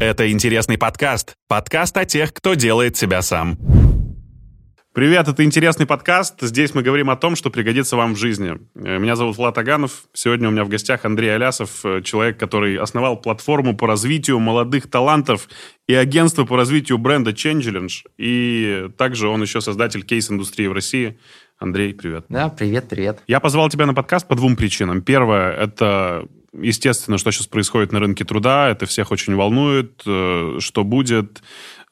Это интересный подкаст. Подкаст о тех, кто делает себя сам. Привет, это интересный подкаст. Здесь мы говорим о том, что пригодится вам в жизни. Э, Меня зовут Влад Аганов. Сегодня у меня в гостях Андрей Алясов, э, человек, который основал платформу по развитию молодых талантов и агентство по развитию бренда Changelinge. И также он еще создатель кейс-индустрии в России. Андрей, привет. Да, привет, привет. Я позвал тебя на подкаст по двум причинам. Первое – это естественно, что сейчас происходит на рынке труда, это всех очень волнует, э, что будет,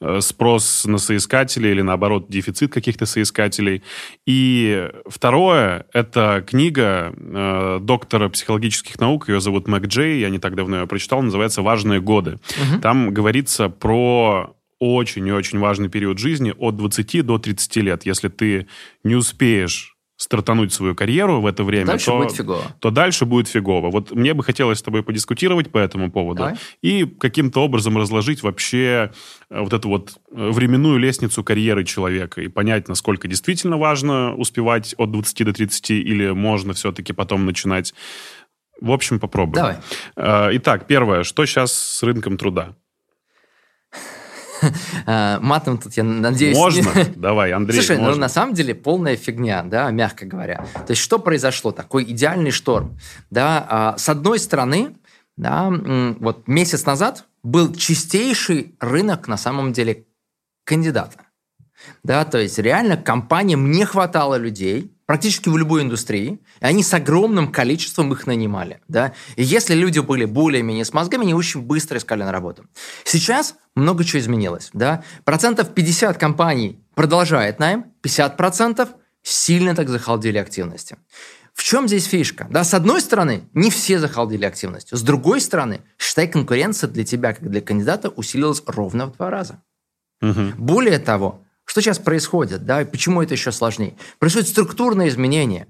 э, спрос на соискателей или, наоборот, дефицит каких-то соискателей. И второе, это книга э, доктора психологических наук, ее зовут Мэг Джей, я не так давно ее прочитал, называется «Важные годы». Мгм. Там говорится про очень и очень важный период жизни от 20 до 30 лет. Если ты не успеешь стартануть свою карьеру в это время, Дальше то, будет фигово. то дальше будет фигово. Вот мне бы хотелось с тобой подискутировать по этому поводу Давай. и каким-то образом разложить вообще э, вот эту вот э, временную лестницу карьеры человека и понять, насколько действительно важно успевать от 20 до 30 или можно все-таки потом начинать. В общем, попробуем. Давай. Э, Итак, первое, что сейчас с рынком труда? А, матом тут, я надеюсь... Можно? Давай, Андрей, Слушай, ну можно? на самом деле полная фигня, да, мягко говоря. То есть что произошло? Такой идеальный шторм. Да, а, с одной стороны, да, вот месяц назад был чистейший рынок на самом деле кандидата. Да, то есть реально компаниям не хватало людей, практически в любой индустрии, и они с огромным количеством их нанимали. Да? И если люди были более-менее с мозгами, они очень быстро искали на работу. Сейчас много чего изменилось. Да? Процентов 50 компаний продолжает найм, 50% сильно так захалдели активности. В чем здесь фишка? Да, с одной стороны, не все захалдели активностью. С другой стороны, считай, конкуренция для тебя, как для кандидата, усилилась ровно в два раза. Мгм. Более того, что сейчас происходит, да, и почему это еще сложнее? Происходит структурное изменение.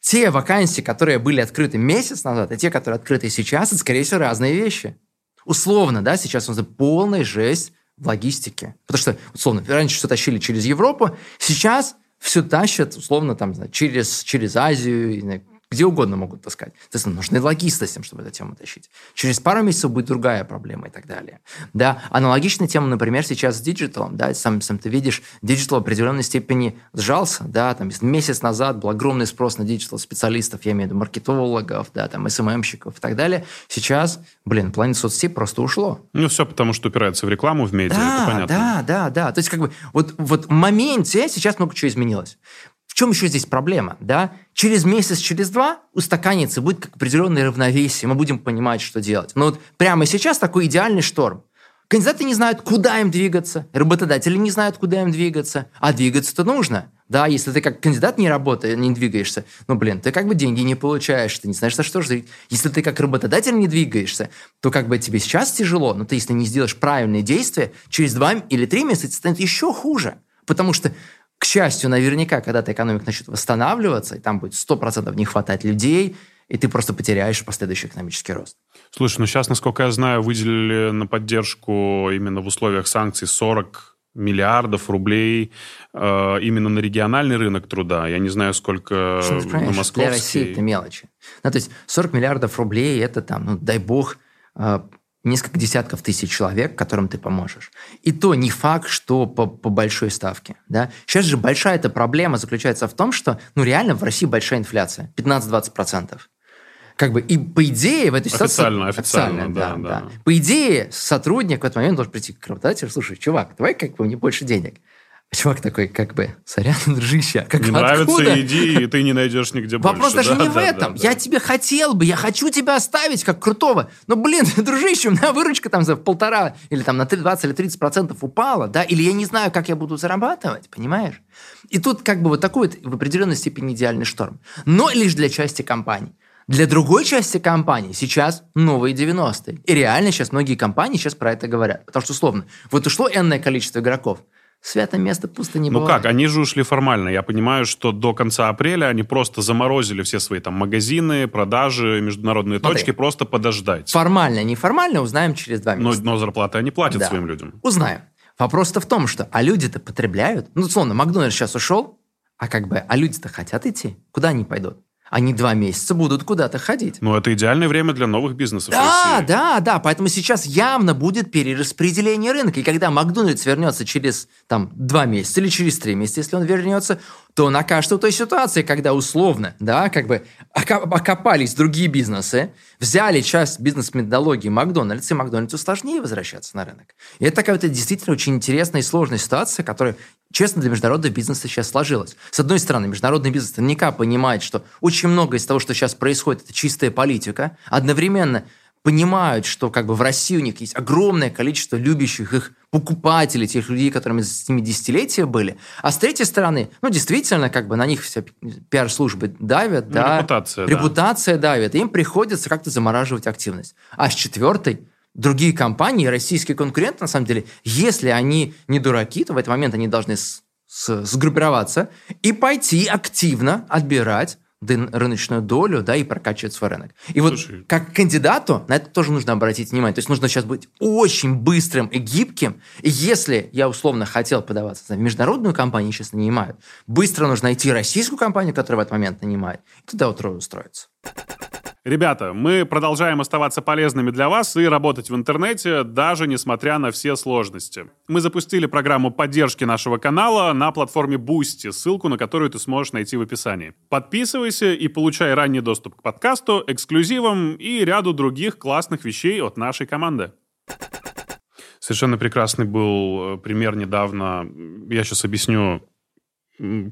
Те вакансии, которые были открыты месяц назад, и те, которые открыты сейчас, это, скорее всего, разные вещи. Условно, да, сейчас у нас полная жесть в логистике. Потому что, условно, раньше все тащили через Европу, сейчас все тащат, условно, там, через, через Азию, где угодно могут таскать. То есть нужны логисты с тем, чтобы эту тему тащить. Через пару месяцев будет другая проблема и так далее. Да, аналогичная тема, например, сейчас с диджиталом. Да, сам, сам ты видишь, диджитал в определенной степени сжался. Да, там месяц назад был огромный спрос на диджитал специалистов, я имею в виду маркетологов, да, там SMM щиков и так далее. Сейчас, блин, планета соцсетей просто ушло. Ну, все потому, что упирается в рекламу, в медиа, это Да, понятно. да, да, да. То есть, как бы, вот, вот в моменте сейчас много чего изменилось. Чем еще здесь проблема? Да? Через месяц, через два устаканится, будет как определенное равновесие, мы будем понимать, что делать. Но вот прямо сейчас такой идеальный шторм. Кандидаты не знают, куда им двигаться, работодатели не знают, куда им двигаться, а двигаться-то нужно. Да, если ты как кандидат не работаешь, не двигаешься, ну, блин, ты как бы деньги не получаешь, ты не знаешь, за что жить. Если ты как работодатель не двигаешься, то как бы тебе сейчас тяжело, но ты, если не сделаешь правильные действия, через два или три месяца станет еще хуже. Потому что, к счастью, наверняка, когда-то экономика начнет восстанавливаться, и там будет 100% не хватать людей, и ты просто потеряешь последующий экономический рост. Слушай, ну сейчас, насколько я знаю, выделили на поддержку именно в условиях санкций 40 миллиардов рублей э, именно на региональный рынок труда. Я не знаю, сколько Что ты на понимаешь, Для московский. России это мелочи. Ну, то есть 40 миллиардов рублей – это там, ну, дай бог, э, несколько десятков тысяч человек, которым ты поможешь. И то не факт, что по, по большой ставке. Да? Сейчас же большая эта проблема заключается в том, что ну, реально в России большая инфляция – 15-20%. Как бы, и по идее в этой ситуации... Официально, официально, да, да. По идее, сотрудник в этот момент должен прийти к работодателю, слушай, чувак, давай как бы мне больше денег. Чувак такой, как бы, сорян, дружище, а как Не откуда? нравится, иди, и ты не найдешь нигде Вопрос больше. даже Да, не в да, этом. да, я да. тебе хотел бы, я хочу тебя оставить как крутого. Но, блин, дружище, у меня выручка там за полтора или там на 20 или 30 процентов упала, да, или я не знаю, как я буду зарабатывать, понимаешь? И тут как бы вот такой вот в определенной степени идеальный шторм. Но лишь для части компаний. Для другой части компаний сейчас новые 90-е. И реально сейчас многие компании сейчас про это говорят. Потому что, условно, вот ушло энное количество игроков. Свято место пусто не Ну бывает. как, они же ушли формально. Я понимаю, что до конца апреля они просто заморозили все свои там магазины, продажи, международные Смотри. точки, просто подождать. Формально, неформально узнаем через два Но, месяца. но зарплаты они платят Да. своим людям. Узнаем. Вопрос-то в том, что а люди-то потребляют. Ну, условно, Макдональдс сейчас ушел, а как бы, а люди-то хотят идти. Куда они пойдут? Они два месяца будут куда-то ходить. Ну, это идеальное время для новых бизнесов Да, России. да, да. Поэтому сейчас явно будет перераспределение рынка. И когда Макдональдс вернется через там, два месяца или через три месяца, если он вернется, то окажется в той ситуации, когда условно, да, как бы окопались другие бизнесы, взяли часть бизнес-методологии Макдональдса, и Макдональдсу сложнее возвращаться на рынок. И это такая вот действительно очень интересная и сложная ситуация, которая, честно, для международного бизнеса сейчас сложилась. С одной стороны, международный бизнес наверняка понимает, что очень много из того, что сейчас происходит, это чистая политика. Одновременно понимают, что как бы в России у них есть огромное количество любящих их покупателей, тех людей, которыми с ними десятилетия были. А с третьей стороны, ну, действительно, как бы на них все пиар-службы давят, Ну, да. репутация, да. Репутация давит. И им приходится как-то замораживать активность. А с четвертой, другие компании, российские конкуренты, на самом деле, если они не дураки, то в этот момент они должны с- с- сгруппироваться и пойти активно отбирать рыночную долю, да, и прокачивать свой рынок. И вот Слушай. как кандидату на это тоже нужно обратить внимание. То есть нужно сейчас быть очень быстрым и гибким. И если я условно хотел подаваться в международную компанию, сейчас нанимают, быстро нужно найти российскую компанию, которая в этот момент нанимает, и туда вот устроиться. Ребята, мы продолжаем оставаться полезными для вас и работать в интернете, даже несмотря на все сложности. Мы запустили программу поддержки нашего канала на платформе Boosty, ссылку на которую ты сможешь найти в описании. Подписывайся и получай ранний доступ к подкасту, эксклюзивам и ряду других классных вещей от нашей команды. Совершенно прекрасный был э, пример недавно. Я сейчас объясню,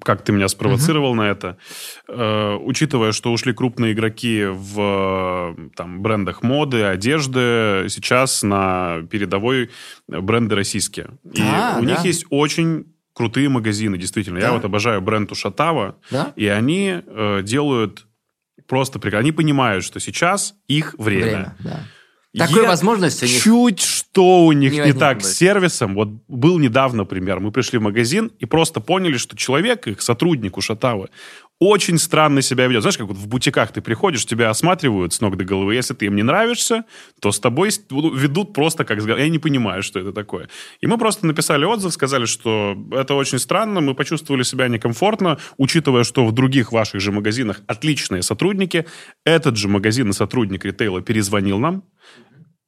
как ты меня спровоцировал на это. Э, учитывая, что ушли крупные игроки в там, брендах моды, одежды, сейчас на передовой бренды российские. И Да, у да. них есть очень крутые магазины, действительно. Я Да. вот обожаю бренд Ушатава, Да? и они э, делают просто. Они понимают, что сейчас их время. Время, да. Такой Я возможности них Чуть что у них не не, так с сервисом. Вот был недавно пример. Мы пришли в магазин и просто поняли, что человек, их сотрудник у Шатавы, очень странно себя ведет. Знаешь, как вот в бутиках ты приходишь, тебя осматривают с ног до головы. Если ты им не нравишься, то с тобой ведут просто как... Я не понимаю, что это такое. И мы просто написали отзыв, сказали, что это очень странно, мы почувствовали себя некомфортно, учитывая, что в других ваших же магазинах отличные сотрудники. Этот же магазин и сотрудник ритейла перезвонил нам,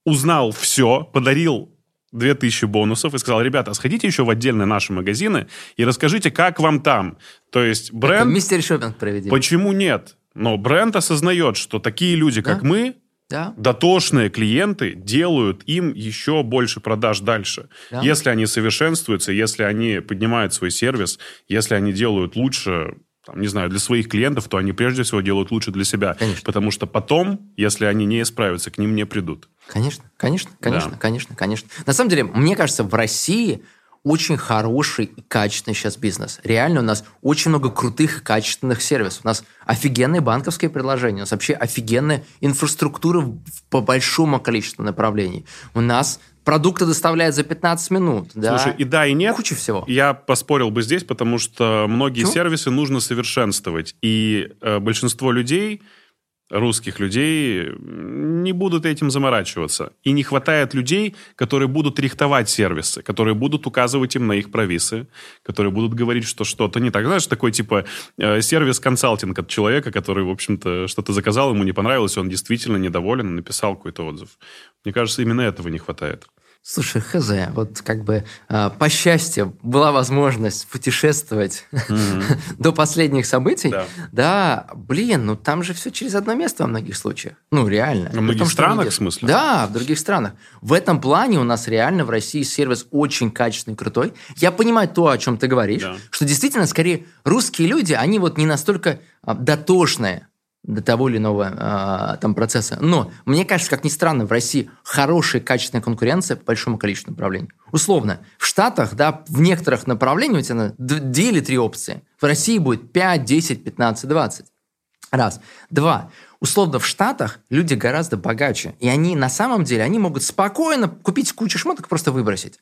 узнал все, подарил 2000 бонусов и сказал, ребята, а сходите еще в отдельные наши магазины и расскажите, как вам там. То есть Это бренд... мистер шопинг проведем. Почему нет? Но бренд осознает, что такие люди, как Да. мы, Да? дотошные клиенты делают им еще больше продаж дальше. Да. Если они совершенствуются, если они поднимают свой сервис, если они делают лучше, там, не знаю, для своих клиентов, то они прежде всего делают лучше для себя. Конечно. Потому что потом, если они не исправятся, к ним не придут. Конечно, конечно, конечно, Да. конечно, конечно. На самом деле, мне кажется, в России очень хороший и качественный сейчас бизнес. Реально у нас очень много крутых и качественных сервисов. У нас офигенные банковские предложения, у нас вообще офигенная инфраструктура по большому количеству направлений. У нас продукты доставляют за 15 минут. Да? Слушай, и да, и нет. Куча всего. Я поспорил бы здесь, потому что многие Почему? сервисы нужно совершенствовать. И э, большинство людей, русских людей, не будут этим заморачиваться. И не хватает людей, которые будут рихтовать сервисы, которые будут указывать им на их провисы, которые будут говорить, что что-то не так. Знаешь, такой типа э, сервис-консалтинг от человека, который, в общем-то, что-то заказал, ему не понравилось, он действительно недоволен, написал какой-то отзыв. Мне кажется, именно этого не хватает. Слушай, хз, вот как бы а, по счастью была возможность путешествовать до последних событий. Да. Да, блин, ну там же все через одно место во многих случаях. Ну, реально. Многих Потому что странах, в смысле? Да, в других странах. В этом плане у нас реально в России сервис очень качественный, крутой. Я понимаю то, о чем ты говоришь, Да. что действительно, скорее, русские люди, они вот не настолько а, дотошные до того или иного а, там процесса. Но мне кажется, как ни странно, в России хорошая качественная конкуренция по большому количеству направлений. Условно, в Штатах, да, в некоторых направлениях у тебя две или три опции. В России будет 5, 10, 15, 20. Раз. Два. Условно, в Штатах люди гораздо богаче. И они на самом деле, они могут спокойно купить кучу шмоток просто выбросить.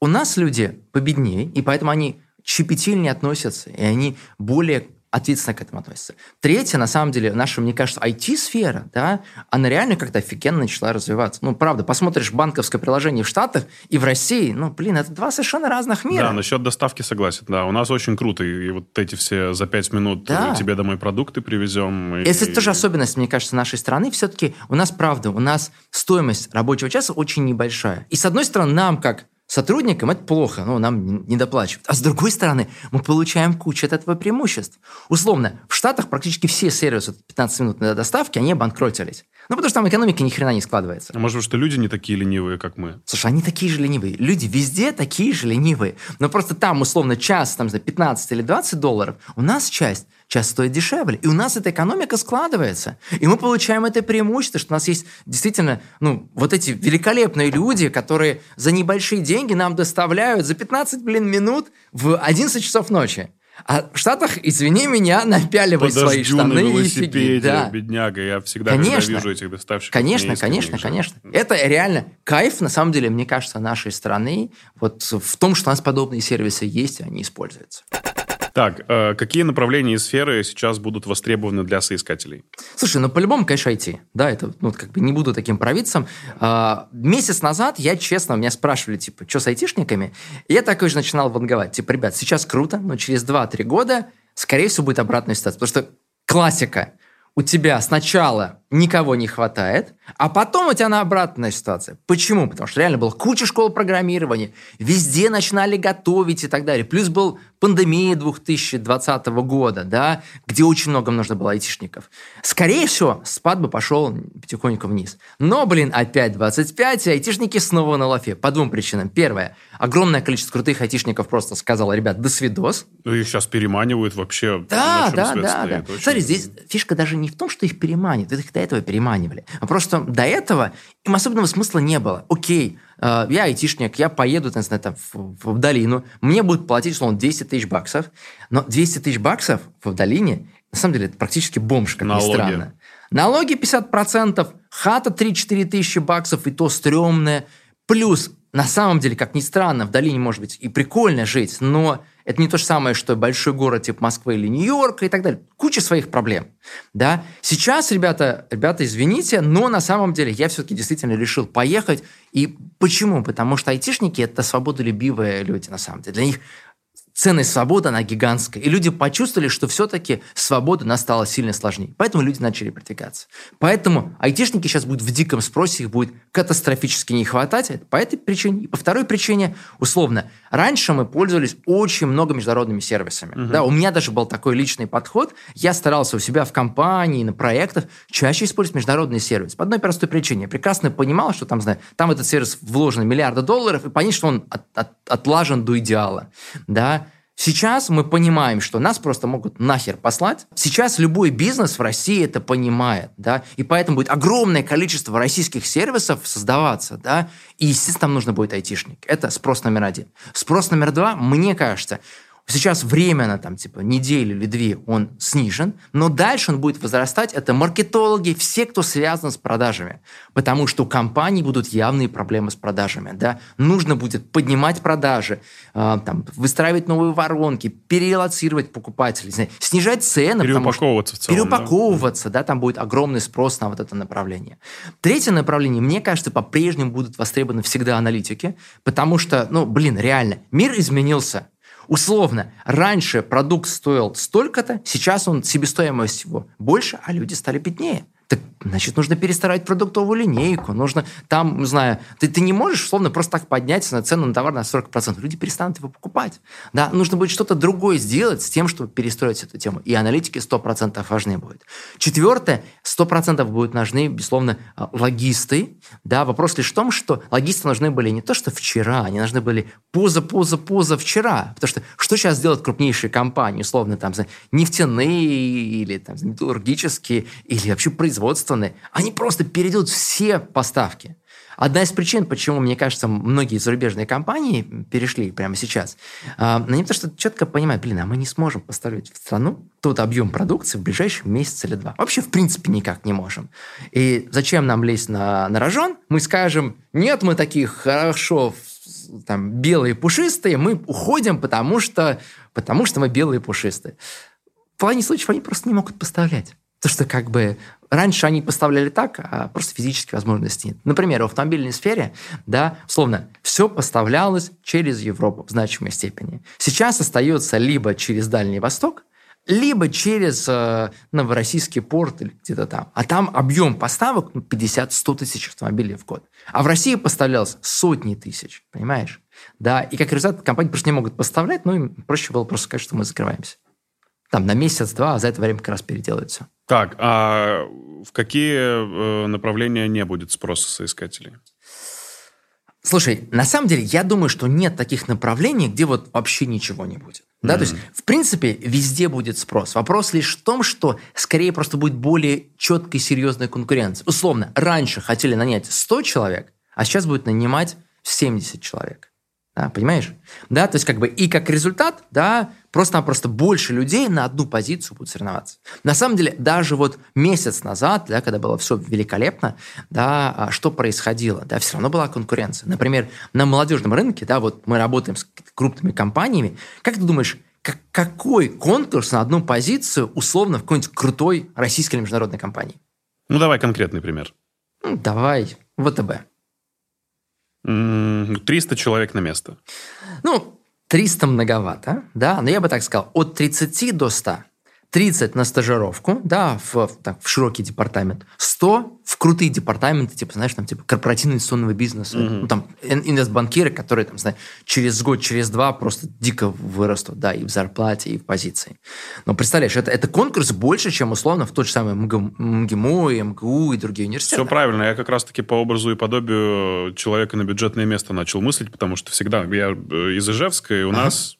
У нас люди победнее, и поэтому они щепетильнее относятся, и они более ответственно к этому относятся. Третье, на самом деле, наша, мне кажется, IT-сфера, да, она реально как-то офигенно начала развиваться. Ну, правда, посмотришь банковское приложение в Штатах и в России, ну, блин, это два совершенно разных мира. Да, насчет доставки согласен, да. У нас очень круто, и, вот эти все за пять минут Да. тебе домой продукты привезем. и- Это тоже особенность, мне кажется, нашей страны. Все-таки у нас, правда, у нас стоимость рабочего часа очень небольшая. И с одной стороны, нам, как сотрудникам, это плохо, ну, нам не доплачивают. А с другой стороны, мы получаем кучу от этого преимуществ. Условно, в Штатах практически все сервисы 15 минут на доставке, они обанкротились. Ну, потому что там экономика ни хрена не складывается. А Может, что люди не такие ленивые, как мы? Слушай, они такие же ленивые. Люди везде такие же ленивые. Но просто там, условно, час там, за 15 или 20 долларов, у нас часть час стоит дешевле. И у нас эта экономика складывается. И мы получаем это преимущество, что у нас есть действительно ну, вот эти великолепные люди, которые за небольшие деньги нам доставляют за 15, блин, минут в 11 часов ночи. А в Штатах, извини меня, напяливай свои Подождю на штаны и велосипеде, фиги. Да. бедняга. Я всегда, Конечно. вижу этих доставщиков, Конечно, конечно, конечно. Это реально кайф, на самом деле, мне кажется, нашей страны вот в том, что у нас подобные сервисы есть, и они используются. Так, э, какие направления и сферы сейчас будут востребованы для соискателей? Слушай, ну по-любому, конечно, IT. Да, это, ну, как бы не буду таким провидцем. А, месяц назад я, честно, меня спрашивали, типа, что с айтишниками? И я такой же начинал ванговать. Типа, ребят, сейчас круто, но через 2-3 года, скорее всего, будет обратная ситуация. Потому что классика. У тебя сначала никого не хватает, а потом у тебя на обратная ситуация. Почему? Потому что реально была куча школ программирования, везде начинали готовить и так далее. Плюс был пандемия 2020 года, да, где очень много нужно было айтишников. Скорее всего, спад бы пошел потихоньку вниз. Но, блин, опять 25, и айтишники снова на лафе. По двум причинам. Первое. Огромное количество крутых айтишников просто сказало, ребят, до свидос. Ну, их сейчас переманивают вообще. Да, да, да, да. Смотри, здесь фишка даже не в том, что их переманивают, их до этого переманивали. А просто до этого им особенного смысла не было. Окей, э, я айтишник, я поеду, не знаю, там, в, в долину, мне будут платить, условно, 200 тысяч баксов, но 200 тысяч баксов в долине, на самом деле, это практически бомж, как Налоги. ни странно. Налоги 50%, хата 3-4 тысячи баксов, и то стрёмная. Плюс, на самом деле, как ни странно, в долине может быть и прикольно жить, но это не то же самое, что большой город типа Москвы или Нью-Йорка и так далее. Куча своих проблем. Да? Сейчас, ребята, ребята, извините, но на самом деле я все-таки действительно решил поехать. И почему? Потому что айтишники – это свободолюбивые люди, на самом деле. Для них ценность свободы, она гигантская. И люди почувствовали, что все-таки свобода нас стала сильно сложнее. Поэтому люди начали продвигаться. Поэтому айтишники сейчас будут в диком спросе, их будет катастрофически не хватать. Это по этой причине. И по второй причине, условно, раньше мы пользовались очень много международными сервисами. Да, у меня даже был такой личный подход. Я старался у себя в компании, на проектах чаще использовать международный сервис. По одной простой причине. Я прекрасно понимал, что там, знаю, там этот сервис вложено миллиарды долларов, и понять, что он от- от- отлажен до идеала. Да, Сейчас мы понимаем, что нас просто могут нахер послать. Сейчас любой бизнес в России это понимает, да, и поэтому будет огромное количество российских сервисов создаваться, да, и, естественно, там нужно будет айтишник. Это спрос номер один. Спрос номер два, мне кажется, Сейчас временно, там, типа, неделю или две он снижен, но дальше он будет возрастать. Это маркетологи, все, кто связан с продажами. Потому что у компаний будут явные проблемы с продажами. Да? Нужно будет поднимать продажи, э, там, выстраивать новые воронки, перелоцировать покупателей, знаю, снижать цены. потому Переупаковываться в целом, да? Переупаковываться, да, там будет огромный спрос на вот это направление. Третье направление, мне кажется, по-прежнему будут востребованы всегда аналитики, потому что, ну, блин, реально, мир изменился. Условно, раньше продукт стоил столько-то, сейчас он себестоимость его больше, а люди стали беднее. Так, значит, нужно перестарать продуктовую линейку, нужно там, не знаю, ты, ты не можешь, условно, просто так поднять цену на товар на 40%. Люди перестанут его покупать. Да, нужно будет что-то другое сделать с тем, чтобы перестроить эту тему. И аналитики 100% важны будут. Четвертое, 100% будут нужны, безусловно, а, логисты. Да, вопрос лишь в том, что логисты нужны были не то, что вчера, они нужны были поза-поза-поза вчера. Потому что что сейчас делают крупнейшие компании, условно, там, нефтяные или там, металлургические, или вообще производственные, они просто перейдут все поставки. Одна из причин, почему, мне кажется, многие зарубежные компании перешли прямо сейчас, а, они потому что четко понимают, блин, а мы не сможем поставить в страну тот объем продукции в ближайший месяц или два. Вообще, в принципе, никак не можем. И зачем нам лезть на, на рожон? Мы скажем, нет, мы такие хорошо там, белые пушистые, мы уходим, потому что, потому что мы белые пушистые. половине случаев они просто не могут поставлять. То, что как бы раньше они поставляли так, а просто физически возможности нет. Например, в автомобильной сфере, да, условно, все поставлялось через Европу в значимой степени. Сейчас остается либо через Дальний Восток, либо через э, Новороссийский порт или где-то там. А там объем поставок ну, 50-100 тысяч автомобилей в год. А в России поставлялось сотни тысяч, понимаешь? Да, и как результат компании просто не могут поставлять, ну, им проще было просто сказать, что мы закрываемся. Там на месяц-два, а за это время как раз переделают все. Так, а в какие э, направления не будет спроса соискателей? Слушай, на самом деле, я думаю, что нет таких направлений, где вот вообще ничего не будет. Да, mm-hmm. то есть, в принципе, везде будет спрос. Вопрос лишь в том, что скорее просто будет более четкая и серьезная конкуренция. Условно, раньше хотели нанять 100 человек, а сейчас будет нанимать 70 человек. Да, понимаешь? Да, то есть как бы и как результат, да, просто-напросто больше людей на одну позицию будут соревноваться. На самом деле, даже вот месяц назад, да, когда было все великолепно, да, а что происходило? Да, все равно была конкуренция. Например, на молодежном рынке, да, вот мы работаем с крупными компаниями. Как ты думаешь, как, какой конкурс на одну позицию условно в какой-нибудь крутой российской или международной компании? Ну, давай конкретный пример. Ну, давай, ВТБ. 300 человек на место. Ну, 300 многовато, да, но я бы так сказал, от 30 до 100. 30 на стажировку, да, в, так, в широкий департамент, 100 в крутые департаменты, типа, знаешь, там, типа, корпоративного инвестиционного бизнеса, mm-hmm. ну, там, инвестбанкиры, которые, там, знаешь, через год, через два просто дико вырастут, да, и в зарплате, и в позиции. Но представляешь, это, это конкурс больше, чем, условно, в тот же самый МГИМО, и МГУ и другие университеты. Все правильно. Я как раз-таки по образу и подобию человека на бюджетное место начал мыслить, потому что всегда, я э, из Ижевска, и у ага. нас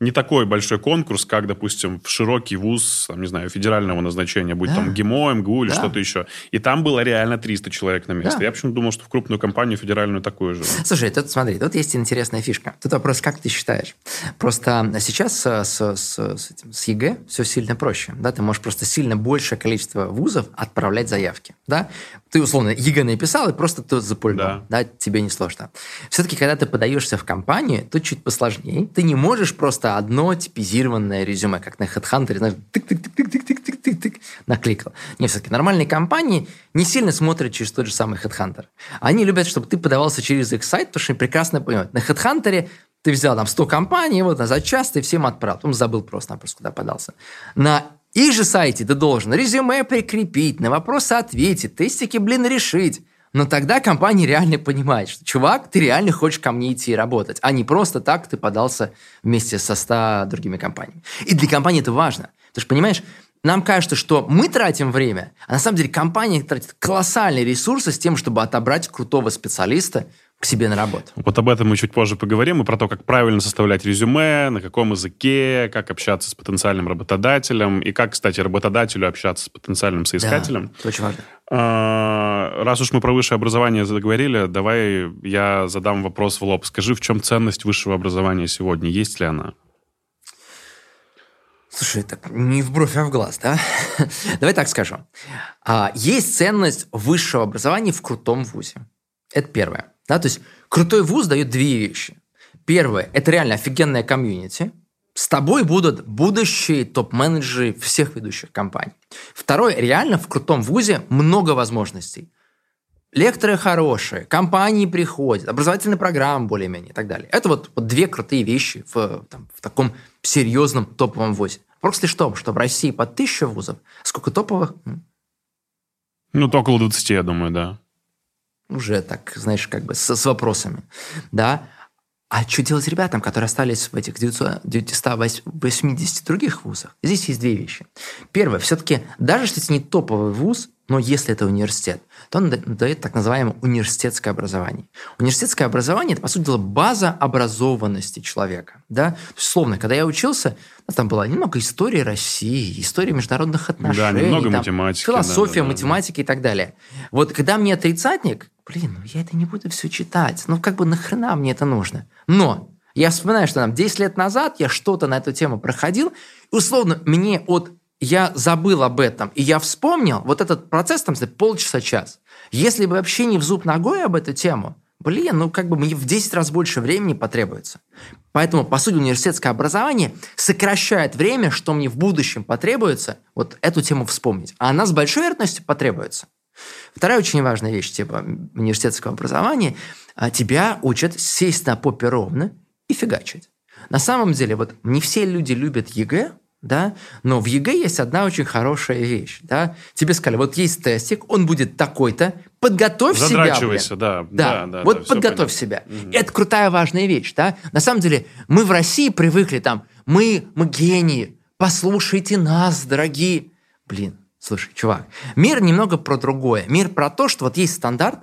не такой большой конкурс, как, допустим, в широкий вуз, там, не знаю, федерального назначения, будь да. там МГИМО, МГУ или да. что-то еще. И там было реально 300 человек на место. Да. Я почему-то думал, что в крупную компанию федеральную такое же. Слушай, тут смотри, тут есть интересная фишка. Тут вопрос, как ты считаешь? Просто сейчас с, с, с, с, этим, с ЕГЭ все сильно проще. Да? Ты можешь просто сильно большее количество вузов отправлять заявки. Да? Ты, условно, ЕГЭ написал, и просто ты запульнул. Да. да. Тебе не сложно. Все-таки, когда ты подаешься в компанию, то чуть посложнее. Ты не можешь просто просто одно типизированное резюме, как на HeadHunter, знаешь, тык-тык-тык-тык-тык-тык-тык накликал. Не, все-таки нормальные компании не сильно смотрят через тот же самый HeadHunter. Они любят, чтобы ты подавался через их сайт, потому что они прекрасно понимают. На HeadHunter ты взял там 100 компаний, вот за час ты всем отправил. Потом забыл просто-напросто, куда подался. На их же сайте ты должен резюме прикрепить, на вопросы ответить, тестики, блин, решить. Но тогда компания реально понимает, что, чувак, ты реально хочешь ко мне идти работать, а не просто так ты подался вместе со 100 другими компаниями. И для компании это важно. Ты же понимаешь, нам кажется, что мы тратим время, а на самом деле компания тратит колоссальные ресурсы с тем, чтобы отобрать крутого специалиста к себе на работу. Вот об этом мы чуть позже поговорим, и про то, как правильно составлять резюме, на каком языке, как общаться с потенциальным работодателем, и как, кстати, работодателю общаться с потенциальным соискателем. Да, это очень важно. А, раз уж мы про высшее образование заговорили, давай я задам вопрос в лоб. Скажи, в чем ценность высшего образования сегодня? Есть ли она? Слушай, так не в бровь, а в глаз, да? Давай так скажу. А, есть ценность высшего образования в крутом вузе. Это первое. Да? То есть крутой вуз дает две вещи. Первое – это реально офигенная комьюнити. С тобой будут будущие топ-менеджеры всех ведущих компаний. Второе – реально в крутом вузе много возможностей. Лекторы хорошие, компании приходят, образовательные программы более-менее и так далее. Это вот, вот две крутые вещи в, там, в таком серьезном топовом вузе. Вопрос лишь в том, что в России по тысяче вузов, сколько топовых? Ну, то около 20, я думаю, да уже так, знаешь, как бы с, с вопросами, да, а что делать ребятам, которые остались в этих 980 других вузах? Здесь есть две вещи. Первое, все-таки, даже если это не топовый вуз, но если это университет, то он дает так называемое университетское образование. Университетское образование – это, по сути дела, база образованности человека. Да? Словно, когда я учился, там была немного истории России, истории международных отношений. Да, немного там, математики. Философия, да, да, математика да. и так далее. Вот когда мне тридцатник, блин, ну я это не буду все читать. Ну как бы нахрена мне это нужно? Но я вспоминаю, что там 10 лет назад я что-то на эту тему проходил, и условно мне от я забыл об этом, и я вспомнил, вот этот процесс там, полчаса-час. Если бы вообще не в зуб ногой об эту тему, блин, ну как бы мне в 10 раз больше времени потребуется. Поэтому, по сути, университетское образование сокращает время, что мне в будущем потребуется, вот эту тему вспомнить. А она с большой вероятностью потребуется. Вторая очень важная вещь типа университетского образования а, – тебя учат сесть на попе ровно и фигачить. На самом деле, вот не все люди любят ЕГЭ, да, но в ЕГЭ есть одна очень хорошая вещь, да. Тебе сказали, вот есть тестик, он будет такой-то, подготовь себя. Блин. да. Да, да, вот да, подготовь себя. Угу. Это крутая важная вещь, да. На самом деле, мы в России привыкли там, мы, мы гении, послушайте нас, дорогие. Блин, слушай, чувак, мир немного про другое. Мир про то, что вот есть стандарт,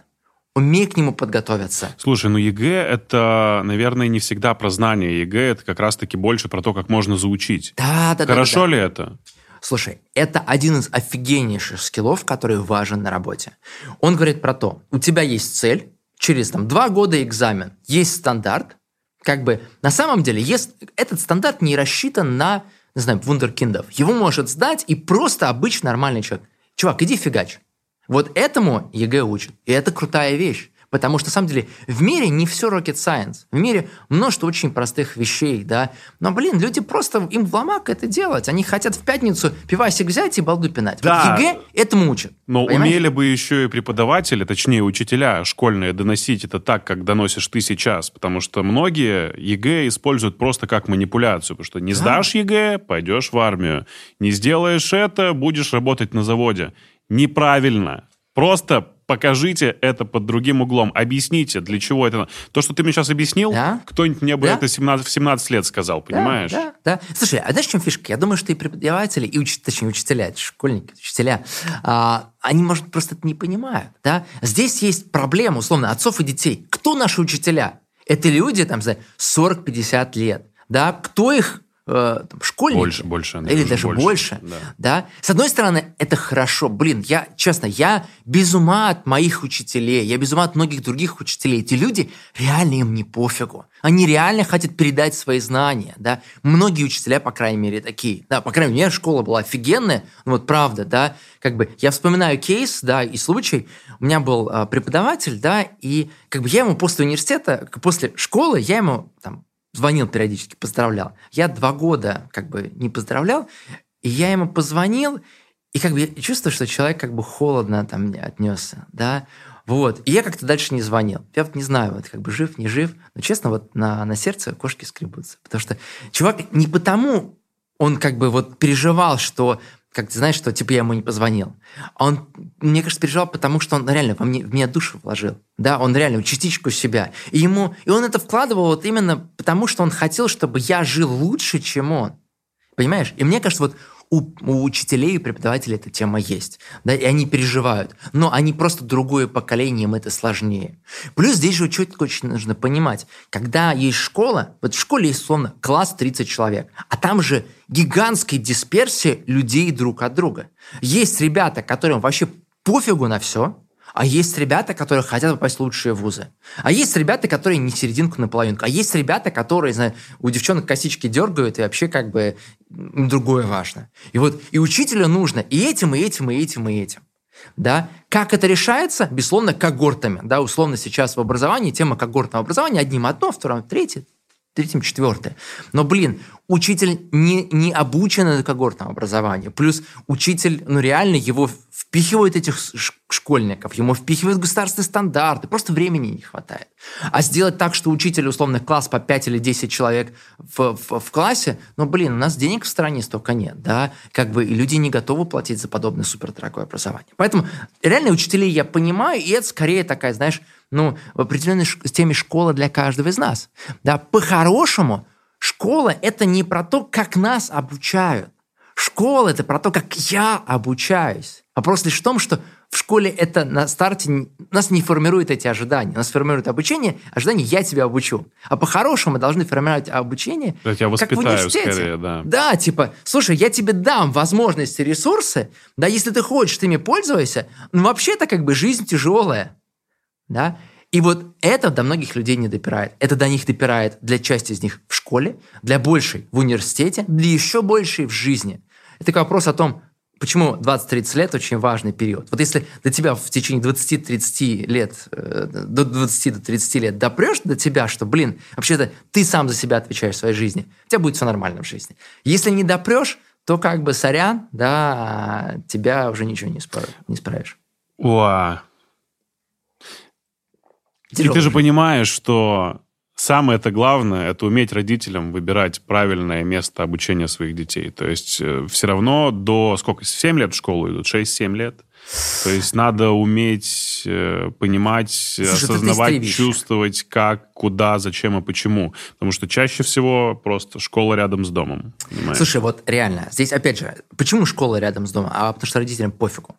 умей к нему подготовиться. Слушай, ну ЕГЭ — это, наверное, не всегда про знания. ЕГЭ — это как раз-таки больше про то, как можно заучить. Да, да, Хорошо да, ли это? Слушай, это один из офигеннейших скиллов, который важен на работе. Он говорит про то, у тебя есть цель, через там, два года экзамен, есть стандарт, как бы на самом деле есть, этот стандарт не рассчитан на, не знаю, вундеркиндов. Его может сдать и просто обычный нормальный человек. Чувак, иди фигач. Вот этому ЕГЭ учат. И это крутая вещь. Потому что, на самом деле, в мире не все rocket science. В мире множество очень простых вещей, да. Но, блин, люди просто, им в ломак это делать. Они хотят в пятницу пивасик взять и балду пинать. Да. Вот ЕГЭ этому учат. Но понимаешь? умели бы еще и преподаватели, точнее, учителя школьные доносить это так, как доносишь ты сейчас. Потому что многие ЕГЭ используют просто как манипуляцию. Потому что не сдашь да. ЕГЭ, пойдешь в армию. Не сделаешь это, будешь работать на заводе неправильно. Просто покажите это под другим углом. Объясните, для чего это. То, что ты мне сейчас объяснил, да? кто-нибудь мне бы да? это 17, в 17 лет сказал, понимаешь? Да, да, да. Слушай, а знаешь, в чем фишка? Я думаю, что и преподаватели, и уч... точнее, учителя, школьники, учителя, а, они, может, просто это не понимают. Да? Здесь есть проблема, условно, отцов и детей. Кто наши учителя? Это люди, там, за 40-50 лет. Да? Кто их э, школьники. Больше, больше. Или даже больше. больше да. да. С одной стороны, это хорошо. Блин, я, честно, я без ума от моих учителей, я без ума от многих других учителей. Эти люди реально им не пофигу. Они реально хотят передать свои знания, да. Многие учителя, по крайней мере, такие. Да, по крайней мере, школа была офигенная, ну вот правда, да. Как бы я вспоминаю кейс, да, и случай. У меня был э, преподаватель, да, и как бы я ему после университета, после школы, я ему там звонил периодически, поздравлял. Я два года как бы не поздравлял, и я ему позвонил, и как бы я чувствую, что человек как бы холодно там мне отнесся, да, вот. И я как-то дальше не звонил. Я вот не знаю, вот как бы жив, не жив, но честно, вот на, на сердце кошки скребутся. Потому что чувак не потому он как бы вот переживал, что как ты знаешь, что типа я ему не позвонил. Он, мне кажется, переживал, потому что он реально во мне, в меня душу вложил. Да, он реально частичку себя. И ему, и он это вкладывал вот именно потому, что он хотел, чтобы я жил лучше, чем он. Понимаешь? И мне кажется, вот у, у учителей и преподавателей эта тема есть, да, и они переживают, но они просто другое поколение, им это сложнее. Плюс здесь же четко очень нужно понимать, когда есть школа, вот в школе есть, условно, класс 30 человек, а там же гигантская дисперсия людей друг от друга. Есть ребята, которым вообще пофигу на все, а есть ребята, которые хотят попасть в лучшие вузы. А есть ребята, которые не серединку на половинку. А есть ребята, которые, знаю, у девчонок косички дергают, и вообще как бы другое важно. И вот и учителю нужно и этим, и этим, и этим, и этим. Да? Как это решается? Безусловно, когортами. Да? Условно сейчас в образовании тема когортного образования одним одно, вторым третье, третьим четвертое. Но, блин, учитель не, не обучен на когортном образовании. Плюс учитель, ну реально его впихивают этих школьников, ему впихивают государственные стандарты, просто времени не хватает. А сделать так, что учитель, условно, класс по 5 или 10 человек в, в, в классе, ну, блин, у нас денег в стране столько нет, да, как бы и люди не готовы платить за подобное супердорогое образование. Поэтому реально учителей я понимаю, и это скорее такая, знаешь, ну, в определенной теме школа для каждого из нас. Да, по-хорошему, Школа – это не про то, как нас обучают. Школа – это про то, как я обучаюсь. Вопрос лишь в том, что в школе это на старте нас не формирует эти ожидания. Нас формирует обучение, ожидание «я тебя обучу». А по-хорошему мы должны формировать обучение я тебя как в университете. Скорее, да. да, типа, слушай, я тебе дам возможности, ресурсы, да, если ты хочешь, ты ими пользуйся, но вообще-то как бы жизнь тяжелая, да, и вот это до многих людей не допирает. Это до них допирает для части из них в школе, для большей в университете, для еще большей в жизни. Это вопрос о том, почему 20-30 лет очень важный период. Вот если до тебя в течение 20-30 лет, э, до 20-30 лет допрешь до тебя, что, блин, вообще-то ты сам за себя отвечаешь в своей жизни, у тебя будет все нормально в жизни. Если не допрешь, то как бы сорян, да, тебя уже ничего не, исправишь. Не исправишь. Уа. И ты же понимаешь, что Самое это главное, это уметь родителям выбирать правильное место обучения своих детей. То есть э, все равно до сколько, 7 лет в школу идут, 6-7 лет. То есть надо уметь э, понимать, Слушай, осознавать, чувствовать, как, куда, зачем и почему. Потому что чаще всего просто школа рядом с домом. Понимаешь? Слушай, вот реально, здесь опять же, почему школа рядом с домом? А потому что родителям пофигу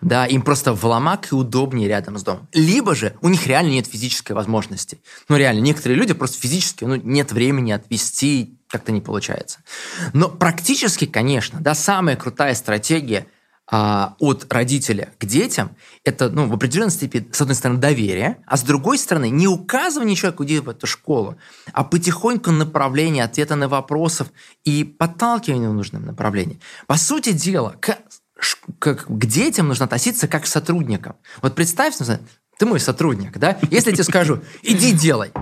да, им просто в ломак и удобнее рядом с домом. Либо же у них реально нет физической возможности. Ну, реально, некоторые люди просто физически, ну, нет времени отвести, как-то не получается. Но практически, конечно, да, самая крутая стратегия а, от родителя к детям – это, ну, в определенной степени, с одной стороны, доверие, а с другой стороны, не указывание человеку, где в эту школу, а потихоньку направление ответа на вопросов и подталкивание в нужном направлении. По сути дела, как, к детям нужно относиться как к сотрудникам. Вот представь, ты мой сотрудник, да? Если я тебе скажу, иди делай.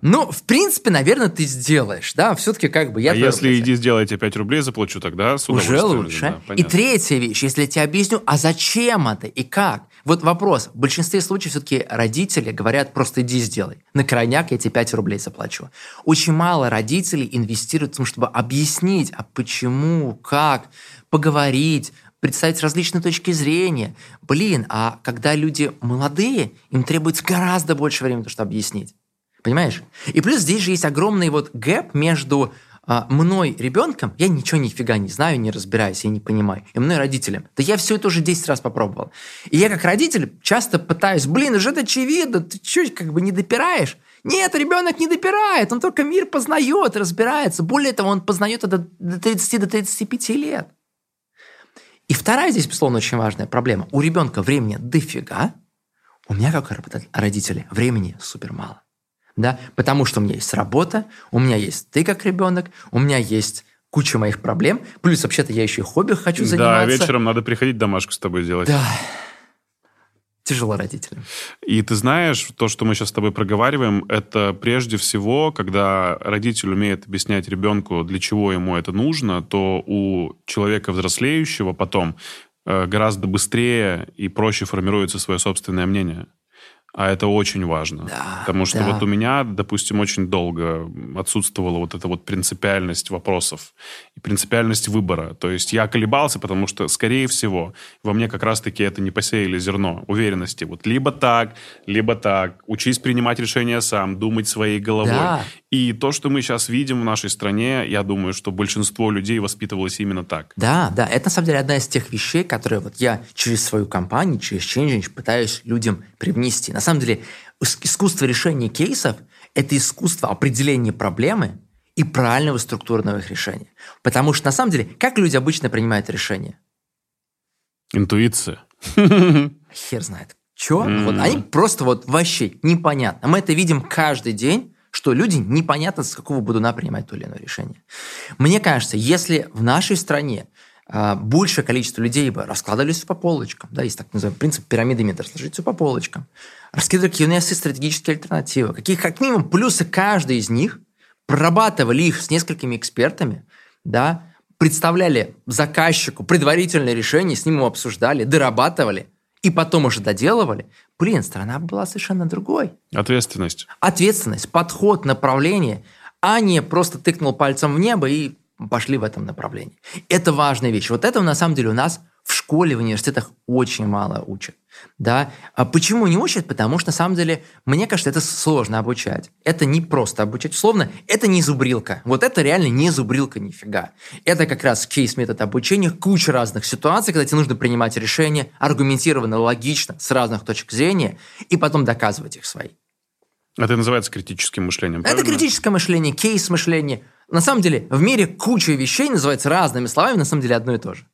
Ну, в принципе, наверное, ты сделаешь, да, все-таки как бы я... А если иди сделай, тебе 5 рублей заплачу, тогда с Уже лучше. Да, и третья вещь, если я тебе объясню, а зачем это и как? Вот вопрос. В большинстве случаев все-таки родители говорят, просто иди сделай. На крайняк я тебе 5 рублей заплачу. Очень мало родителей инвестируют в том, чтобы объяснить, а почему, как, поговорить, представить различные точки зрения. Блин, а когда люди молодые, им требуется гораздо больше времени, чтобы объяснить. Понимаешь? И плюс здесь же есть огромный вот гэп между а, мной, ребенком, я ничего нифига не знаю, не разбираюсь, я не понимаю, и мной, родителям. Да я все это уже 10 раз попробовал. И я как родитель часто пытаюсь, блин, уже это очевидно, ты что, как бы не допираешь? Нет, ребенок не допирает, он только мир познает, разбирается. Более того, он познает это до 30-35 лет. И вторая здесь, безусловно, очень важная проблема. У ребенка времени дофига, у меня, как родители, времени супер мало. Да? Потому что у меня есть работа, у меня есть ты как ребенок, у меня есть куча моих проблем. Плюс, вообще-то, я еще и хобби хочу заниматься. Да, вечером надо приходить домашку с тобой делать. Да, тяжело родителям. И ты знаешь, то, что мы сейчас с тобой проговариваем, это прежде всего, когда родитель умеет объяснять ребенку, для чего ему это нужно, то у человека взрослеющего потом э, гораздо быстрее и проще формируется свое собственное мнение. А это очень важно. Да, потому что да. вот у меня, допустим, очень долго отсутствовала вот эта вот принципиальность вопросов и принципиальность выбора. То есть я колебался, потому что, скорее всего, во мне как раз-таки это не посеяли зерно уверенности. Вот либо так, либо так. Учись принимать решения сам, думать своей головой. Да. И то, что мы сейчас видим в нашей стране, я думаю, что большинство людей воспитывалось именно так. Да, да. Это, на самом деле, одна из тех вещей, которые вот я через свою компанию, через Change пытаюсь людям привнести. На самом деле, искусство решения кейсов – это искусство определения проблемы и правильного структурного их решения. Потому что, на самом деле, как люди обычно принимают решения? Интуиция. Хер знает. Че? Mm. Вот они просто вот вообще непонятно. Мы это видим каждый день что люди непонятно с какого будуна принимать то или иное решение. Мне кажется, если в нашей стране а, большее количество людей бы раскладывались по полочкам, да, есть так называемый принцип пирамиды Мидера, сложить все по полочкам, раскидывали какие у нас есть стратегические альтернативы, какие как минимум плюсы каждой из них, прорабатывали их с несколькими экспертами, да, представляли заказчику предварительное решение, с ним его обсуждали, дорабатывали, и потом уже доделывали, блин, страна была совершенно другой. Ответственность. Ответственность, подход, направление, а не просто тыкнул пальцем в небо и пошли в этом направлении. Это важная вещь. Вот этого на самом деле у нас в школе, в университетах очень мало учат. Да? А почему не учат? Потому что, на самом деле, мне кажется, это сложно обучать. Это не просто обучать. Условно, это не зубрилка. Вот это реально не зубрилка нифига. Это как раз кейс-метод обучения, куча разных ситуаций, когда тебе нужно принимать решения аргументированно, логично, с разных точек зрения, и потом доказывать их свои. Это называется критическим мышлением, правильно? Это критическое мышление, кейс-мышление. На самом деле, в мире куча вещей называется разными словами, на самом деле одно и то же.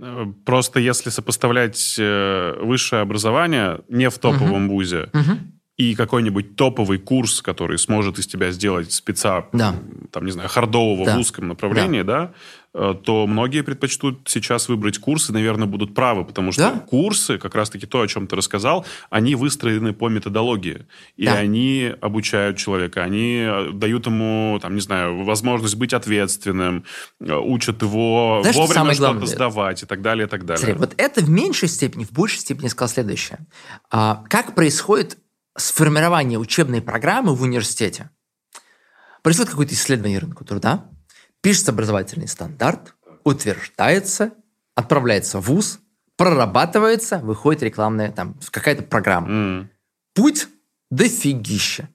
Э, просто если сопоставлять э, высшее образование не в топовом uh-huh. вузе, uh-huh. и какой-нибудь топовый курс, который сможет из тебя сделать спеца, Да. там, не знаю, хардового Да. в узком направлении, да. э, то многие предпочтут сейчас выбрать курсы, наверное, будут правы, потому что Да. курсы, как раз-таки то, о чем ты рассказал, они выстроены по методологии, и Да. они обучают человека, они э, дают ему, там, не знаю, возможность быть ответственным, э, учат его Знаешь, что вовремя самое что-то сдавать и так далее, и так далее. Смотри, вот это в меньшей степени, в большей степени я сказал следующее. А, как происходит сформирование учебной программы в университете? Происходит какое-то исследование рынка труда, пишется образовательный стандарт, утверждается, отправляется в ВУЗ, прорабатывается, выходит рекламная там какая-то программа. М. Путь дофигища.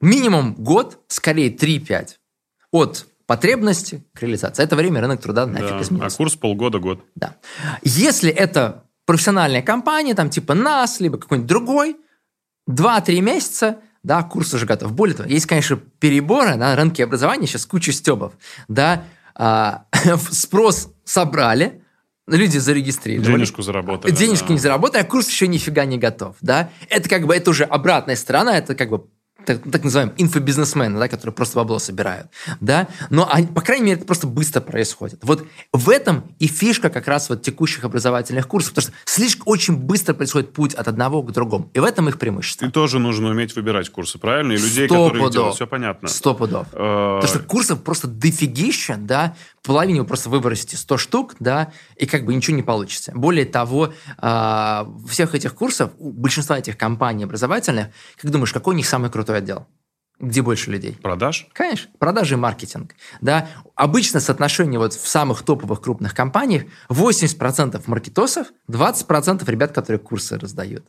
Минимум год, скорее 3-5. От потребности к реализации. Это время рынок труда нафиг Да. А изменился. курс полгода-год. Да. Если это профессиональная компания, там типа нас, либо какой-нибудь другой, 2-3 месяца, да, курс уже готов. Более того, есть, конечно, переборы на рынке образования, сейчас куча стебов, да, а, спрос собрали, люди зарегистрировали. Денежку заработали. Денежки да. не заработали, а курс еще нифига не готов, да. Это как бы, это уже обратная сторона, это как бы так, так называемые инфобизнесмены, да, которые просто бабло собирают, да, но, они, по крайней мере, это просто быстро происходит. Вот в этом и фишка как раз вот текущих образовательных курсов, потому что слишком очень быстро происходит путь от одного к другому, и в этом их преимущество. И тоже нужно уметь выбирать курсы, правильно? И людей, Сто которые пудов. делают. Все понятно. Сто пудов. Э, Потому что курсов просто дофигища, да, половине вы просто выбросите 100 штук, да, и как бы ничего не получится. Более того, а, всех этих курсов, у большинства этих компаний образовательных, как думаешь, какой у них самый крутой отдел? Где больше людей? Продаж? Конечно, продажи и маркетинг. Да? Обычно соотношение вот в самых топовых крупных компаниях 80% маркетосов, 20% ребят, которые курсы раздают.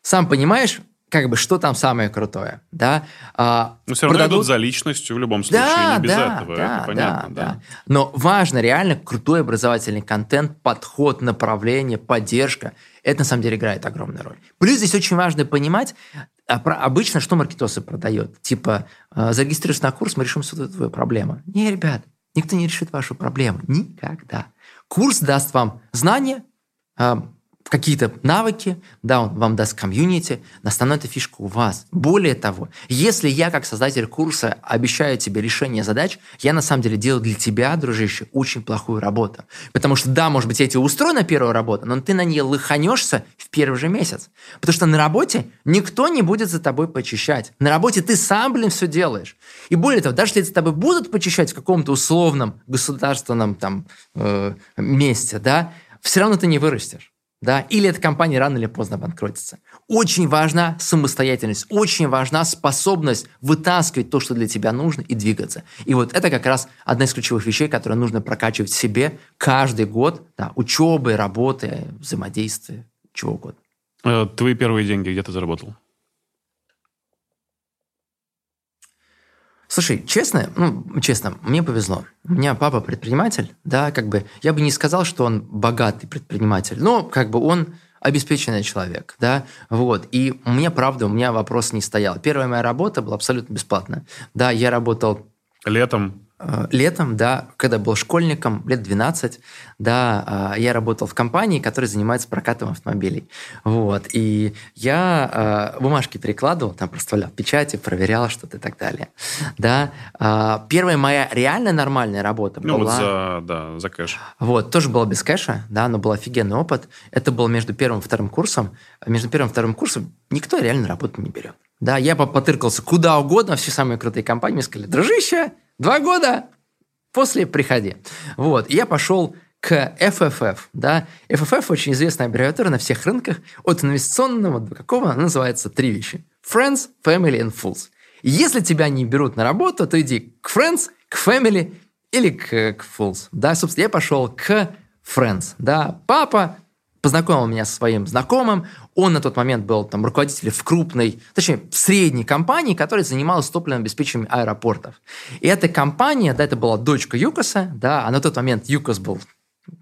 Сам понимаешь, как бы, что там самое крутое, да? А, Но все равно продадут- идут за личностью в любом случае, да, не без да, этого. да, это понятно, да, да. да. Но важно реально крутой образовательный контент, подход, направление, поддержка. Это на самом деле играет огромную роль. Плюс здесь очень важно понимать, а обычно что маркетосы продает? Типа, э, зарегистрируйся на курс, мы решим всю твою проблему. Не, ребят, никто не решит вашу проблему. Никогда. Курс даст вам знания, э, какие-то навыки, да, он вам даст комьюнити, но основная фишка у вас. Более того, если я как создатель курса обещаю тебе решение задач, я на самом деле делаю для тебя, дружище, очень плохую работу. Потому что, да, может быть, я тебе устрою на первую работу, но ты на ней лыханешься в первый же месяц. Потому что на работе никто не будет за тобой почищать. На работе ты сам, блин, все делаешь. И более того, даже если за тобой будут почищать в каком-то условном государственном там э, месте, да, все равно ты не вырастешь да, или эта компания рано или поздно банкротится. Очень важна самостоятельность, очень важна способность вытаскивать то, что для тебя нужно, и двигаться. И вот это как раз одна из ключевых вещей, которые нужно прокачивать в себе каждый год, да, учебы, работы, взаимодействия, чего угодно. Э, Твои первые деньги где ты заработал? Слушай, честно, ну, честно, мне повезло. У меня папа предприниматель, да, как бы, я бы не сказал, что он богатый предприниматель, но как бы он обеспеченный человек, да, вот. И мне, правда, у меня вопрос не стоял. Первая моя работа была абсолютно бесплатная. Да, я работал Летом? Э, летом, да, когда был школьником, лет 12, да, э, я работал в компании, которая занимается прокатом автомобилей. Вот. И я э, бумажки перекладывал, там проставлял печати, проверял что-то и так далее. Да. Первая моя реально нормальная работа Ну, была... вот за, да, за кэш. Вот, тоже было без кэша, да, но был офигенный опыт. Это был между первым и вторым курсом. Между первым и вторым курсом никто реально работу не берет. Да, я по- потыркался куда угодно, все самые крутые компании мне сказали, дружище, два года, после приходи. Вот, и я пошел к FFF, да. FFF очень известная аббревиатура на всех рынках, от инвестиционного до какого, она называется три вещи. Friends, Family and Fools. Если тебя не берут на работу, то иди к Friends, к Family или к, к Fools. Да, собственно, я пошел к Friends. Да, папа познакомил меня со своим знакомым. Он на тот момент был там руководителем в крупной, точнее, в средней компании, которая занималась топливным обеспечением аэропортов. И эта компания, да, это была дочка Юкоса, да, а на тот момент Юкос был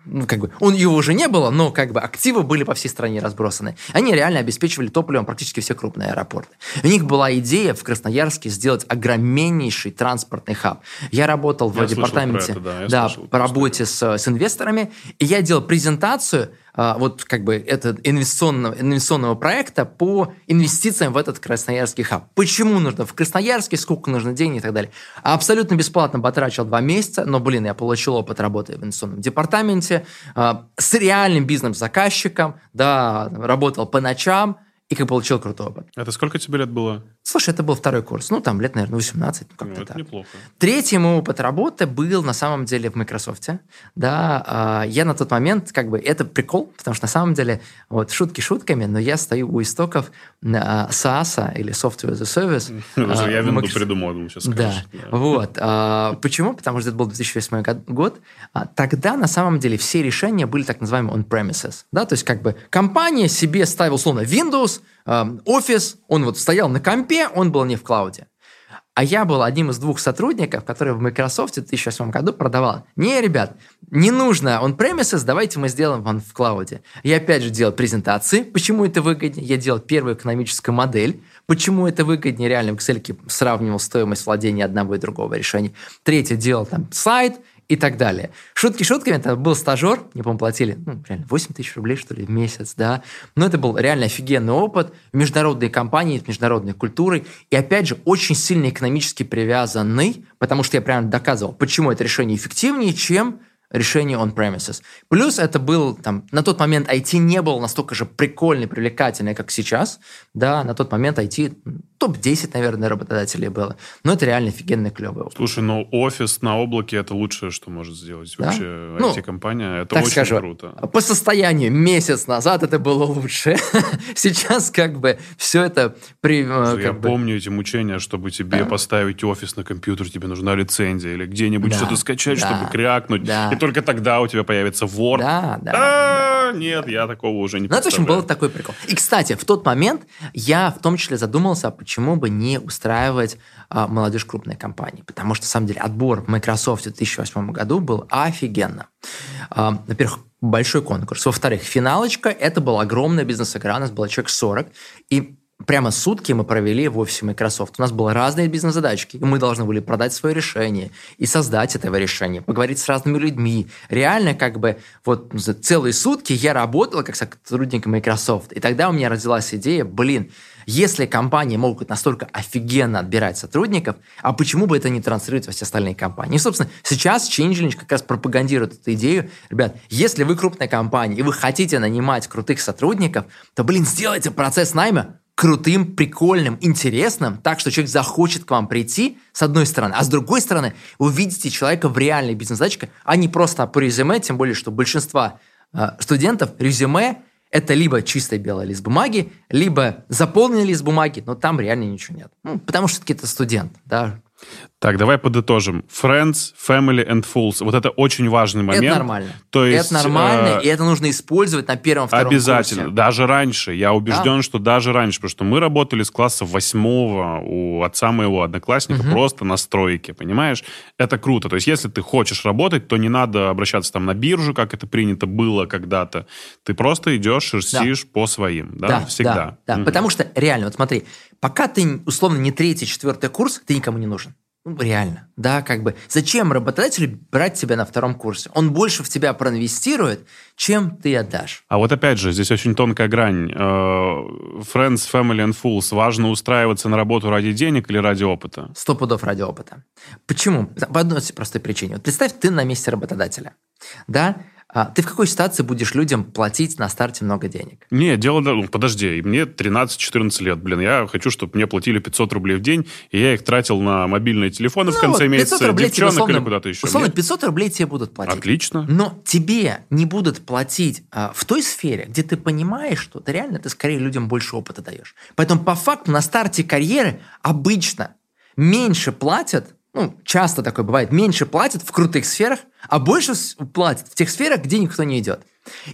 ну, как бы, он его уже не было, но как бы активы были по всей стране разбросаны. Они реально обеспечивали топливом практически все крупные аэропорты. У них была идея в Красноярске сделать огромнейший транспортный хаб. Я работал в Я слышал департаменте это, да, да, слышал по работе с, с инвесторами, и я делал презентацию вот как бы это инвестиционного, инвестиционного проекта по инвестициям в этот красноярский хаб. Почему нужно в Красноярске, сколько нужно денег и так далее. Абсолютно бесплатно потрачил два месяца, но, блин, я получил опыт работы в инвестиционном департаменте а, с реальным бизнес-заказчиком, да, работал по ночам, и как получил крутой опыт. Это сколько тебе лет было? Слушай, это был второй курс. Ну, там лет, наверное, 18. Ну, как-то Ну, это так. неплохо. Третий мой опыт работы был на самом деле в Microsoft. Да, а, я на тот момент, как бы, это прикол, потому что на самом деле, вот, шутки шутками, но я стою у истоков а, SaaS или Software as a Service. Уже а, Я винду придумал, думаю, сейчас Да, вот. А, почему? Потому что это был 2008 год-. А, Тогда, на самом деле, все решения были так называемые on-premises. Да? То есть, как бы, компания себе ставила, условно, Windows, а, офис, он вот стоял на компе, он был не в клауде. А я был одним из двух сотрудников, которые в Microsoft в 2008 году продавал. Не, ребят, не нужно on-premises, давайте мы сделаем он в клауде. Я опять же делал презентации, почему это выгоднее. Я делал первую экономическую модель, почему это выгоднее. Реально в Excel сравнивал стоимость владения одного и другого решения. Третье делал там сайт и так далее. Шутки шутками, это был стажер, не помню, платили, ну, реально, 8 тысяч рублей, что ли, в месяц, да. Но это был реально офигенный опыт в международной компании, с международной культурой. И, опять же, очень сильно экономически привязанный, потому что я прямо доказывал, почему это решение эффективнее, чем решение on-premises. Плюс это был, там, на тот момент IT не был настолько же прикольный, привлекательный, как сейчас. Да, на тот момент IT топ-10, наверное, работодателей было. Но это реально офигенный, клевый опыт. Слушай, ну офис на облаке это лучшее, что может сделать Да? вообще Ну, IT-компания. Это очень скажу, круто. По состоянию месяц назад это было лучше. Сейчас как бы все это при, э, Слушай, Я бы- помню эти мучения, чтобы тебе поставить офис на компьютер, тебе нужна лицензия или где-нибудь Да, что-то скачать, да, чтобы крякнуть. да. И только тогда у тебя появится Word. Да, да. А, Нет, я такого уже не Ну, это очень был такой прикол. И, кстати, в тот момент я в том числе задумался, а почему бы не устраивать а, молодежь крупной компании. Потому что, на самом деле, отбор в Microsoft в 2008 году был офигенно. А, во-первых, большой конкурс. Во-вторых, финалочка. Это была огромная бизнес-игра. У нас было человек 40. И прямо сутки мы провели в офисе Microsoft. У нас были разные бизнес-задачки. И мы должны были продать свое решение и создать этого решения, поговорить с разными людьми. Реально, как бы, вот за целые сутки я работал как сотрудник Microsoft. И тогда у меня родилась идея, блин, если компании могут настолько офигенно отбирать сотрудников, а почему бы это не транслировать во все остальные компании? И, собственно, сейчас Changelinge как раз пропагандирует эту идею. Ребят, если вы крупная компания и вы хотите нанимать крутых сотрудников, то, блин, сделайте процесс найма крутым, прикольным, интересным, так что человек захочет к вам прийти, с одной стороны, а с другой стороны, вы видите человека в реальной бизнес-задачке, а не просто по резюме, тем более, что большинство э, студентов резюме это либо чистый белый лист бумаги, либо заполненный лист бумаги, но там реально ничего нет. Ну, потому что это студент, да. Так, давай подытожим. Friends, family and fools. Вот это очень важный момент. это нормально. То есть, это нормально, э, и это нужно использовать на первом, втором Обязательно. курсе. Даже раньше. Я убежден, что даже раньше. Потому что мы работали с класса восьмого у отца моего одноклассника просто на стройке, понимаешь? Это круто. То есть, если ты хочешь работать, то не надо обращаться там на биржу, как это принято было когда-то. Ты просто идешь, шерстишь по своим. Да, всегда. Да, да. Мгм. потому что реально, вот смотри, пока ты условно не третий, четвертый курс, ты никому не нужен. Ну, реально, да, как бы. Зачем работодателю брать тебя на втором курсе? Он больше в тебя проинвестирует, чем ты отдашь. А вот опять же, здесь очень тонкая грань. Э, Friends, family and fools. Важно устраиваться на работу ради денег или ради опыта? Сто пудов ради опыта. Почему? По одной простой причине. Вот представь, ты на месте работодателя, да? А ты в какой ситуации будешь людям платить на старте много денег? Не, дело... Ну, подожди, мне 13-14 лет, блин. Я хочу, чтобы мне платили 500 рублей в день, и я их тратил на мобильные телефоны в Ну, конце вот 500 месяца, рублей девчонок условно- или куда-то еще. Условно, Мне- 500 рублей тебе будут платить. Отлично. Но тебе не будут платить а, в той сфере, где ты понимаешь, что ты реально ты скорее людям больше опыта даешь. Поэтому по факту на старте карьеры обычно меньше платят, ну, часто такое бывает, меньше платят в крутых сферах, а больше платят в тех сферах, где никто не идет.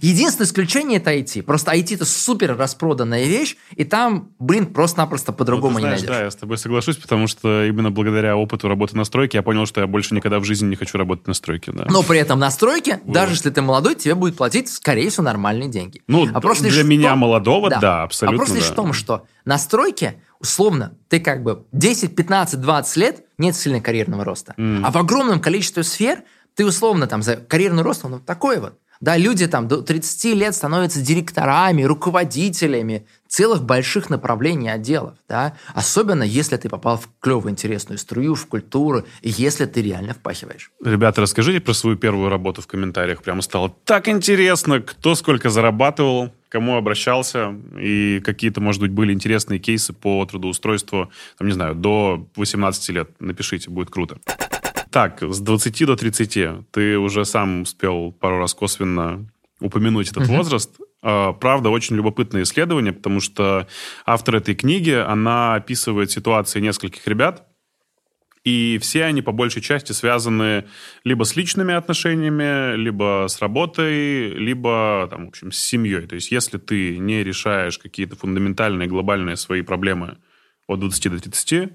Единственное исключение это IT. Просто IT это супер распроданная вещь, и там, блин, просто-напросто Ну, по-другому ты не найдешь. да, я с тобой соглашусь, потому что именно благодаря опыту работы на стройке я понял, что я больше никогда в жизни не хочу работать на стройке. Да. Но при этом на стройке, даже если ты молодой, тебе будет платить, скорее всего, нормальные деньги. Ну, вопрос для лишь в меня том- молодого, да, абсолютно, Вопрос лишь да. в том, что на стройке, условно, ты как бы 10, 15, 20 лет нет сильного карьерного роста. А в огромном количестве сфер ты условно там за карьерный рост, он вот такой вот. Да, люди там до 30 лет становятся директорами, руководителями целых больших направлений отделов. Да? Особенно, если ты попал в клевую, интересную струю, в культуру, и если ты реально впахиваешь. Ребята, расскажите про свою первую работу в комментариях. Прямо стало так интересно, кто сколько зарабатывал, кому обращался, и какие-то, может быть, были интересные кейсы по трудоустройству, там, не знаю, до 18 лет. Напишите, будет круто. Так, с 20 до 30 ты уже сам успел пару раз косвенно упомянуть этот uh-huh. возраст. А, правда, очень любопытное исследование, потому что автор этой книги, она описывает ситуации нескольких ребят, и все они по большей части связаны либо с личными отношениями, либо с работой, либо, там, в общем, с семьей. То есть если ты не решаешь какие-то фундаментальные, глобальные свои проблемы от 20 до 30,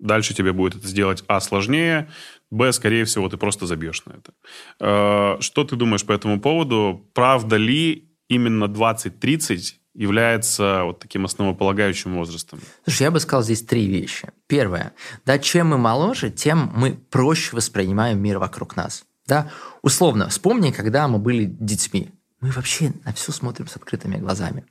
Дальше тебе будет это сделать А сложнее, Б, скорее всего, ты просто забьешь на это. Э, что ты думаешь по этому поводу? Правда ли именно 20-30 является вот таким основополагающим возрастом? Слушай, я бы сказал здесь три вещи. Первое. Да, чем мы моложе, тем мы проще воспринимаем мир вокруг нас. Да? Условно, вспомни, когда мы были детьми. Мы вообще на все смотрим с открытыми глазами.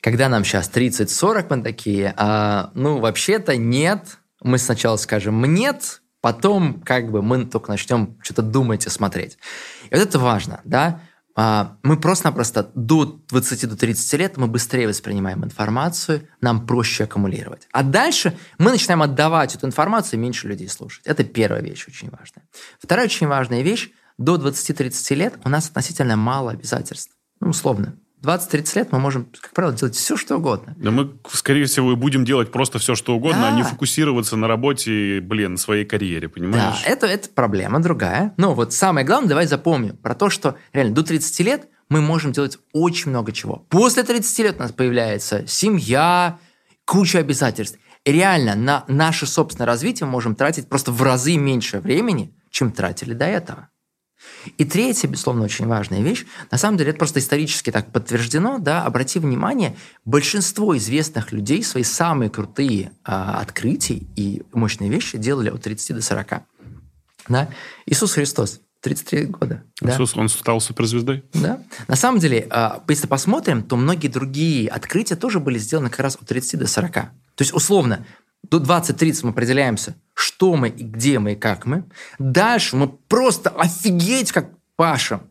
Когда нам сейчас 30-40, мы такие, а, ну, вообще-то нет, мы сначала скажем «нет», потом как бы мы только начнем что-то думать и смотреть. И вот это важно, да? А, мы просто-напросто до 20-30 лет мы быстрее воспринимаем информацию, нам проще аккумулировать. А дальше мы начинаем отдавать эту информацию и меньше людей слушать. Это первая вещь очень важная. Вторая очень важная вещь, до 20-30 лет у нас относительно мало обязательств. Ну, условно, 20-30 лет мы можем, как правило, делать все, что угодно. Да мы, скорее всего, и будем делать просто все, что угодно, да. а не фокусироваться на работе, блин, на своей карьере, понимаешь? Да, это, это проблема другая. Но вот самое главное, давай запомним про то, что реально до 30 лет мы можем делать очень много чего. После 30 лет у нас появляется семья, куча обязательств. И реально на наше собственное развитие мы можем тратить просто в разы меньше времени, чем тратили до этого. И третья, безусловно, очень важная вещь, на самом деле это просто исторически так подтверждено, да, обрати внимание, большинство известных людей свои самые крутые а, открытия и мощные вещи делали от 30 до 40. Да? Иисус Христос, 33 года. Иисус, да? он стал суперзвездой? Да. На самом деле, а, если посмотрим, то многие другие открытия тоже были сделаны как раз от 30 до 40. То есть, условно, до 20-30 мы определяемся, что мы, и где мы, и как мы. Дальше мы просто офигеть как пашем.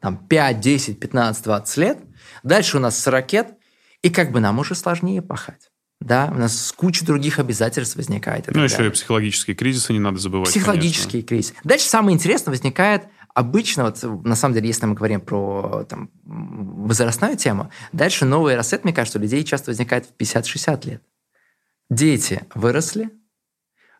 Там 5, 10, 15, 20 лет. Дальше у нас 40 лет. И как бы нам уже сложнее пахать. Да, у нас куча других обязательств возникает. Ну, еще и психологические кризисы не надо забывать. Психологические кризисы. Дальше самое интересное возникает обычно, вот, на самом деле, если мы говорим про там, возрастную тему, дальше новый рассвет, мне кажется, у людей часто возникает в 50-60 лет дети выросли,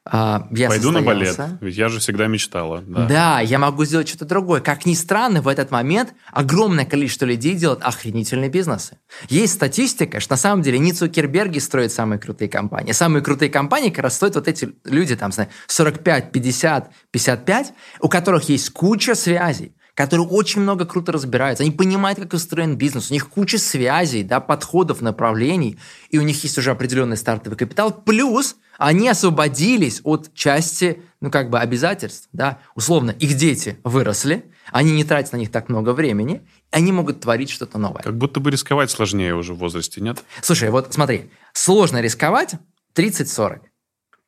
а, я Пойду на балет, ведь я же всегда мечтала. Да. да, я могу сделать что-то другое. Как ни странно, в этот момент огромное количество людей делают охренительные бизнесы. Есть статистика, что на самом деле не Цукерберги строят самые крутые компании. Самые крутые компании как раз стоят вот эти люди, там, 45, 50, 55, у которых есть куча связей которые очень много круто разбираются, они понимают, как устроен бизнес, у них куча связей, да, подходов, направлений, и у них есть уже определенный стартовый капитал, плюс они освободились от части, ну, как бы обязательств, да, условно, их дети выросли, они не тратят на них так много времени, они могут творить что-то новое. Как будто бы рисковать сложнее уже в возрасте, нет? Слушай, вот смотри, сложно рисковать 30-40.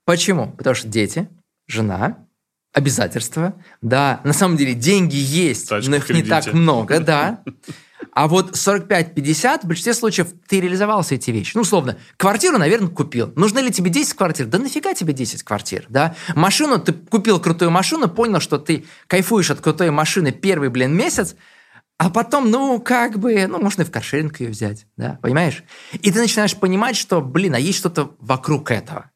Почему? Потому что дети, жена, обязательства, да, на самом деле деньги есть, Тачка но их не так много, да. А вот 45-50, в большинстве случаев ты реализовал все эти вещи. Ну, условно, квартиру, наверное, купил. Нужны ли тебе 10 квартир? Да нафига тебе 10 квартир, да? Машину, ты купил крутую машину, понял, что ты кайфуешь от крутой машины первый, блин, месяц, а потом, ну, как бы, ну, можно и в каршеринг ее взять, да, понимаешь? И ты начинаешь понимать, что, блин, а есть что-то вокруг этого.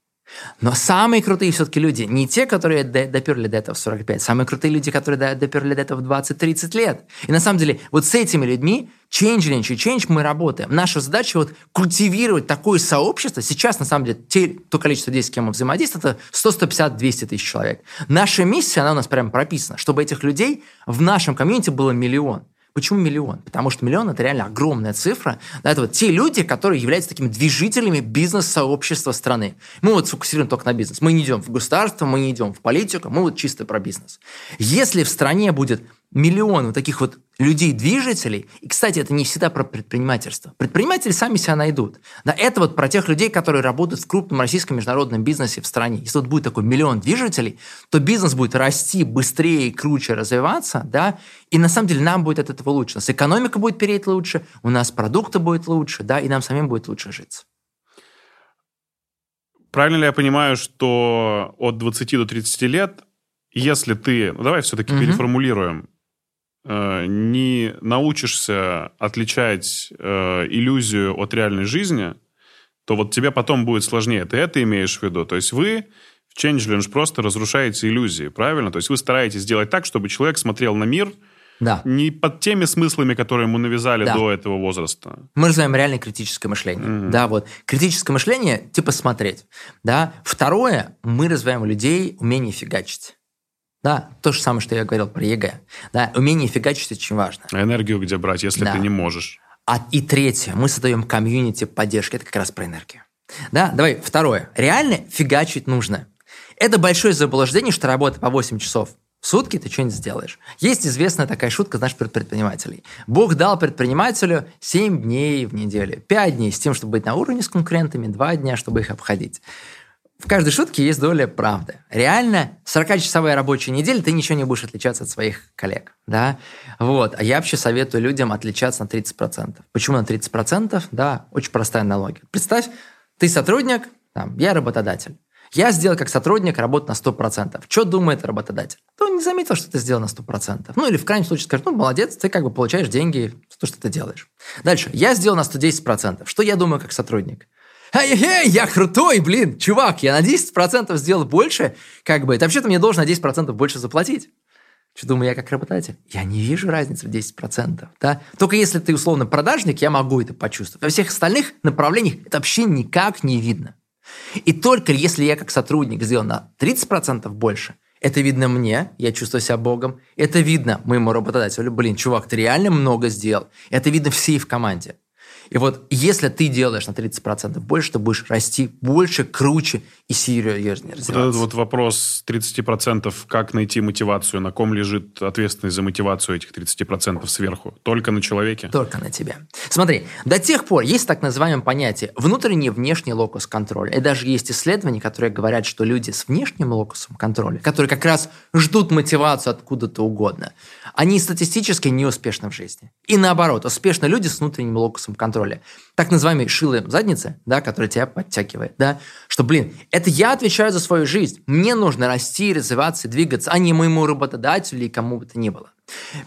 Но самые крутые все-таки люди не те, которые доперли до этого в 45, самые крутые люди, которые доперли до этого в 20-30 лет. И на самом деле вот с этими людьми change change change мы работаем. Наша задача вот культивировать такое сообщество. Сейчас, на самом деле, те, то количество людей, с кем мы взаимодействуем, это 100, 150, 200 тысяч человек. Наша миссия, она у нас прямо прописана, чтобы этих людей в нашем комьюнити было миллион. Почему миллион? Потому что миллион – это реально огромная цифра. Это вот те люди, которые являются такими движителями бизнес-сообщества страны. Мы вот сфокусируем только на бизнес. Мы не идем в государство, мы не идем в политику, мы вот чисто про бизнес. Если в стране будет миллион вот таких вот людей-движителей, и, кстати, это не всегда про предпринимательство. Предприниматели сами себя найдут. Да, это вот про тех людей, которые работают в крупном российском международном бизнесе в стране. Если вот будет такой миллион движителей, то бизнес будет расти быстрее и круче развиваться, да, и на самом деле нам будет от этого лучше. У нас экономика будет переть лучше, у нас продукты будут лучше, да, и нам самим будет лучше житься. Правильно ли я понимаю, что от 20 до 30 лет, если ты, ну давай все-таки угу. переформулируем, не научишься отличать э, иллюзию от реальной жизни, то вот тебе потом будет сложнее. Ты это имеешь в виду? То есть вы в Change просто разрушаете иллюзии, правильно? То есть вы стараетесь сделать так, чтобы человек смотрел на мир да. не под теми смыслами, которые ему навязали да. до этого возраста. Мы развиваем реально критическое мышление. Mm-hmm. Да, вот. Критическое мышление, типа смотреть. Да. Второе, мы развиваем у людей умение фигачить. Да, то же самое, что я говорил про ЕГЭ. Да, умение фигачить очень важно. А энергию где брать, если да. ты не можешь? А, и третье, мы создаем комьюнити поддержки. Это как раз про энергию. Да, давай, второе. Реально фигачить нужно. Это большое заблуждение, что работа по 8 часов в сутки ты что-нибудь сделаешь. Есть известная такая шутка, знаешь, предпринимателей. Бог дал предпринимателю 7 дней в неделю. 5 дней с тем, чтобы быть на уровне с конкурентами, 2 дня, чтобы их обходить в каждой шутке есть доля правды. Реально, 40-часовая рабочая неделя, ты ничего не будешь отличаться от своих коллег. Да? Вот. А я вообще советую людям отличаться на 30%. Почему на 30%? Да, очень простая аналогия. Представь, ты сотрудник, там, я работодатель. Я сделал как сотрудник работу на 100%. Что думает работодатель? То он не заметил, что ты сделал на 100%. Ну или в крайнем случае скажет, ну молодец, ты как бы получаешь деньги за то, что ты делаешь. Дальше. Я сделал на 110%. Что я думаю как сотрудник? Эй-эй, я крутой, блин, чувак, я на 10% сделал больше, как бы, это вообще-то мне должен на 10% больше заплатить. Что думаю, я как работодатель? Я не вижу разницы в 10%. Да? Только если ты условно продажник, я могу это почувствовать. Во всех остальных направлениях это вообще никак не видно. И только если я как сотрудник сделал на 30% больше, это видно мне, я чувствую себя богом. Это видно моему работодателю. Блин, чувак, ты реально много сделал. Это видно всей в команде. И вот если ты делаешь на 30% больше, ты будешь расти больше, круче и серьезнее развиваться. Вот этот вот вопрос 30%, как найти мотивацию, на ком лежит ответственность за мотивацию этих 30% сверху? Только на человеке? Только на тебе. Смотри, до тех пор есть так называемое понятие внутренний и внешний локус контроля. И даже есть исследования, которые говорят, что люди с внешним локусом контроля, которые как раз ждут мотивацию откуда-то угодно, они статистически неуспешны в жизни. И наоборот, успешны люди с внутренним локусом контроля контроля. Так называемые шилы задницы, да, которые тебя подтягивает, да, что, блин, это я отвечаю за свою жизнь. Мне нужно расти, развиваться, двигаться, а не моему работодателю или кому бы то ни было.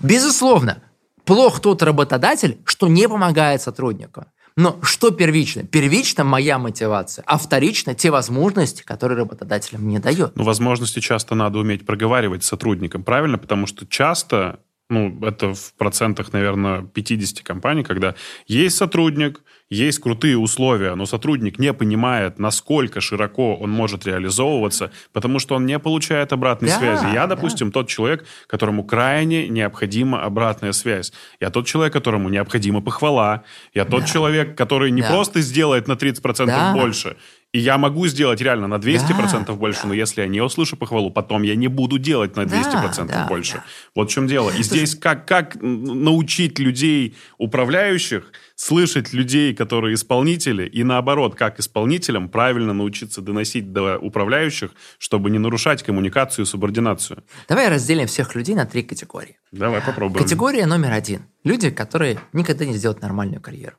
Безусловно, плох тот работодатель, что не помогает сотруднику. Но что первично? Первично моя мотивация, а вторично те возможности, которые работодатель мне дает. Ну, возможности часто надо уметь проговаривать с сотрудником, правильно? Потому что часто ну, это в процентах, наверное, 50 компаний, когда есть сотрудник, есть крутые условия, но сотрудник не понимает, насколько широко он может реализовываться, потому что он не получает обратной да, связи. Я, допустим, да. тот человек, которому крайне необходима обратная связь. Я тот человек, которому необходима похвала. Я тот да. человек, который не да. просто сделает на 30% да. больше, и я могу сделать реально на 200% да, больше, да. но если я не услышу похвалу, потом я не буду делать на 200% да, больше. Да. Вот в чем дело. И здесь как, как научить людей, управляющих, слышать людей, которые исполнители, и наоборот, как исполнителям правильно научиться доносить до управляющих, чтобы не нарушать коммуникацию и субординацию. Давай разделим всех людей на три категории. Давай попробуем. Категория номер один. Люди, которые никогда не сделают нормальную карьеру.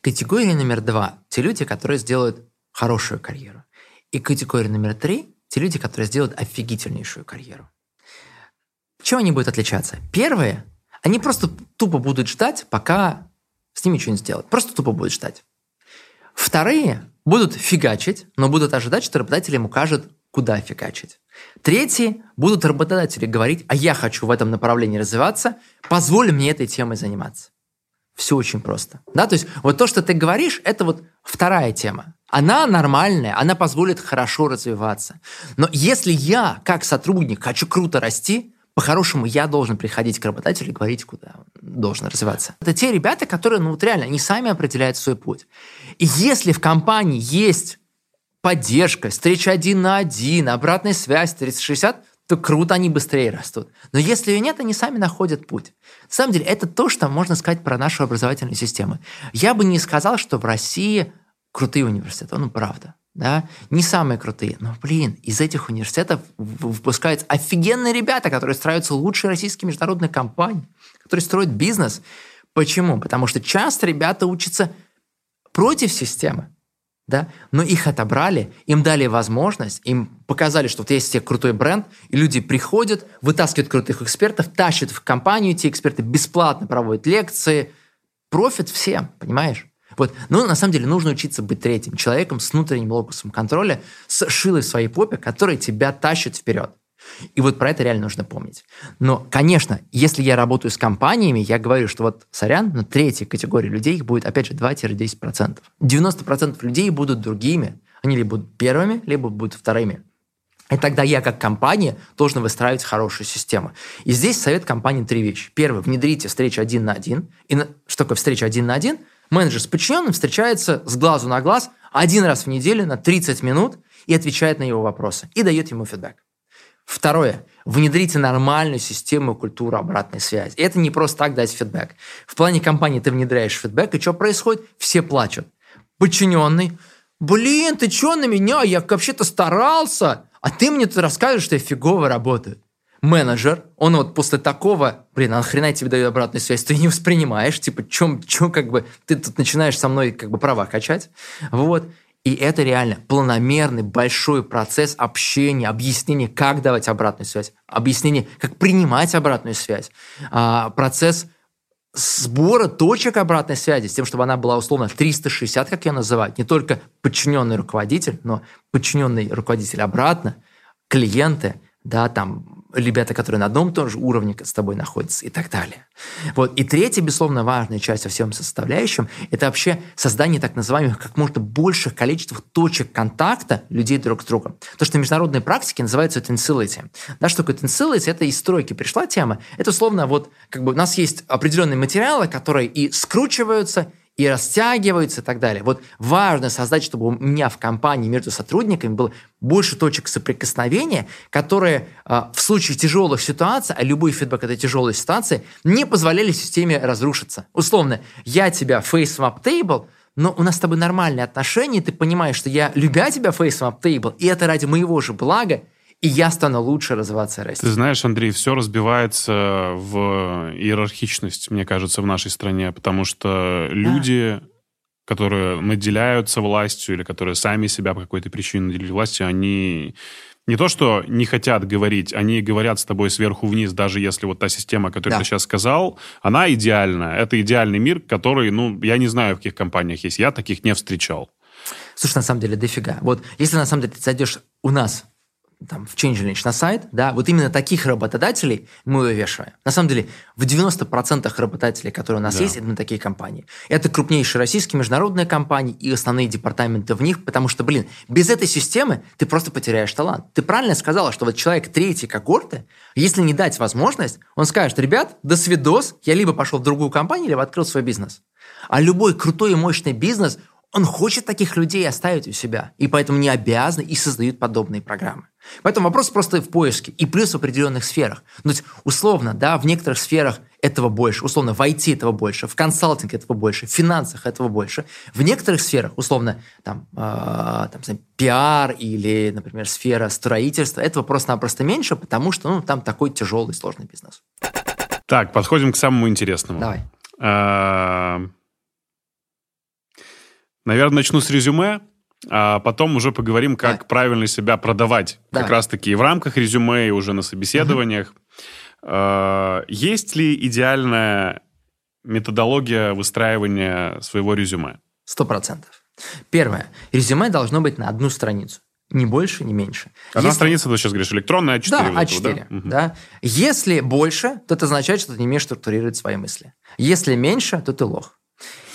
Категория номер два. Те люди, которые сделают хорошую карьеру. И категория номер три – те люди, которые сделают офигительнейшую карьеру. Чем они будут отличаться? Первые, они просто тупо будут ждать, пока с ними что-нибудь сделать. Просто тупо будут ждать. Вторые будут фигачить, но будут ожидать, что работодатель им укажет, куда фигачить. Третьи будут работодатели говорить, а я хочу в этом направлении развиваться, позволь мне этой темой заниматься. Все очень просто. Да? То есть вот то, что ты говоришь, это вот вторая тема. Она нормальная, она позволит хорошо развиваться. Но если я, как сотрудник, хочу круто расти, по-хорошему я должен приходить к работодателю и говорить, куда он должен развиваться. Это те ребята, которые, ну вот реально, они сами определяют свой путь. И если в компании есть поддержка, встреча один на один, обратная связь 360, то круто, они быстрее растут. Но если ее нет, они сами находят путь. На самом деле, это то, что можно сказать про нашу образовательную систему. Я бы не сказал, что в России крутые университеты. Ну, правда. Да? Не самые крутые. Но, блин, из этих университетов выпускаются офигенные ребята, которые строятся лучшие российские международные компании, которые строят бизнес. Почему? Потому что часто ребята учатся против системы да, но их отобрали, им дали возможность, им показали, что вот есть тебе крутой бренд, и люди приходят, вытаскивают крутых экспертов, тащат в компанию, эти эксперты бесплатно проводят лекции, профит всем, понимаешь? Вот. Но на самом деле нужно учиться быть третьим человеком с внутренним локусом контроля, с шилой своей попе, который тебя тащит вперед. И вот про это реально нужно помнить. Но, конечно, если я работаю с компаниями, я говорю, что вот, сорян, на третьей категории людей их будет, опять же, 2-10%. 90% людей будут другими. Они либо будут первыми, либо будут вторыми. И тогда я, как компания, должен выстраивать хорошую систему. И здесь совет компании три вещи. Первое, внедрите встречу один на один. И на... что такое встреча один на один? Менеджер с подчиненным встречается с глазу на глаз один раз в неделю на 30 минут и отвечает на его вопросы. И дает ему фидбэк. Второе. Внедрите нормальную систему культуры обратной связи. Это не просто так дать фидбэк. В плане компании ты внедряешь фидбэк, и что происходит? Все плачут. Подчиненный. Блин, ты что на меня? Я вообще-то старался. А ты мне тут рассказываешь, что я фигово работаю. Менеджер, он вот после такого, блин, а нахрена я тебе даю обратную связь, ты не воспринимаешь, типа, чем, чем как бы, ты тут начинаешь со мной как бы права качать, вот, и это реально планомерный большой процесс общения, объяснения, как давать обратную связь, объяснение, как принимать обратную связь, а, процесс сбора точек обратной связи, с тем, чтобы она была условно 360, как я называю, не только подчиненный руководитель, но подчиненный руководитель обратно, клиенты, да, там ребята, которые на одном и том уровне с тобой находятся и так далее. Вот. И третья, безусловно, важная часть во всем составляющем – это вообще создание так называемых как можно больших количеств точек контакта людей друг с другом. То, что в международной практике называется tensility. Да, что такое tensility? Это из стройки пришла тема. Это, условно, вот как бы у нас есть определенные материалы, которые и скручиваются, и растягиваются и так далее. Вот важно создать, чтобы у меня в компании между сотрудниками было больше точек соприкосновения, которые э, в случае тяжелых ситуаций, а любой фидбэк этой тяжелой ситуации, не позволяли системе разрушиться. Условно, я тебя up table, но у нас с тобой нормальные отношения, ты понимаешь, что я, любя тебя up table, и это ради моего же блага, и я стану лучше развиваться и расти. Ты знаешь, Андрей, все разбивается в иерархичность, мне кажется, в нашей стране, потому что люди, да. которые наделяются властью или которые сами себя по какой-то причине наделили властью, они не то, что не хотят говорить, они говорят с тобой сверху вниз, даже если вот та система, которую да. ты сейчас сказал, она идеальна. Это идеальный мир, который, ну, я не знаю, в каких компаниях есть. Я таких не встречал. Слушай, на самом деле, дофига. Вот если на самом деле ты зайдешь у нас там, в ChangeLinch на сайт, да, вот именно таких работодателей мы вывешиваем. На самом деле, в 90% работодателей, которые у нас да. есть, это такие компании. Это крупнейшие российские международные компании и основные департаменты в них, потому что, блин, без этой системы ты просто потеряешь талант. Ты правильно сказала, что вот человек третьей когорты, если не дать возможность, он скажет, ребят, до свидос, я либо пошел в другую компанию, либо открыл свой бизнес. А любой крутой и мощный бизнес, он хочет таких людей оставить у себя, и поэтому не обязаны и создают подобные программы. Поэтому вопрос просто в поиске. И плюс в определенных сферах. Ну, есть, условно, да, в некоторых сферах этого больше, условно, в IT этого больше, в консалтинге этого больше, в финансах этого больше. В некоторых сферах, условно, там, э, там знаю, пиар или, например, сфера строительства, этого просто-напросто меньше, потому что ну, там такой тяжелый, сложный бизнес. Так, подходим к самому интересному. Давай. Наверное, начну с резюме а потом уже поговорим, как да. правильно себя продавать. Да. Как раз-таки и в рамках резюме, и уже на собеседованиях. Угу. Есть ли идеальная методология выстраивания своего резюме? Сто процентов. Первое. Резюме должно быть на одну страницу. Ни больше, ни меньше. Одна Если... страница, ты сейчас говоришь, электронная А4. Да, А4. Да? Угу. да. Если больше, то это означает, что ты не умеешь структурировать свои мысли. Если меньше, то ты лох.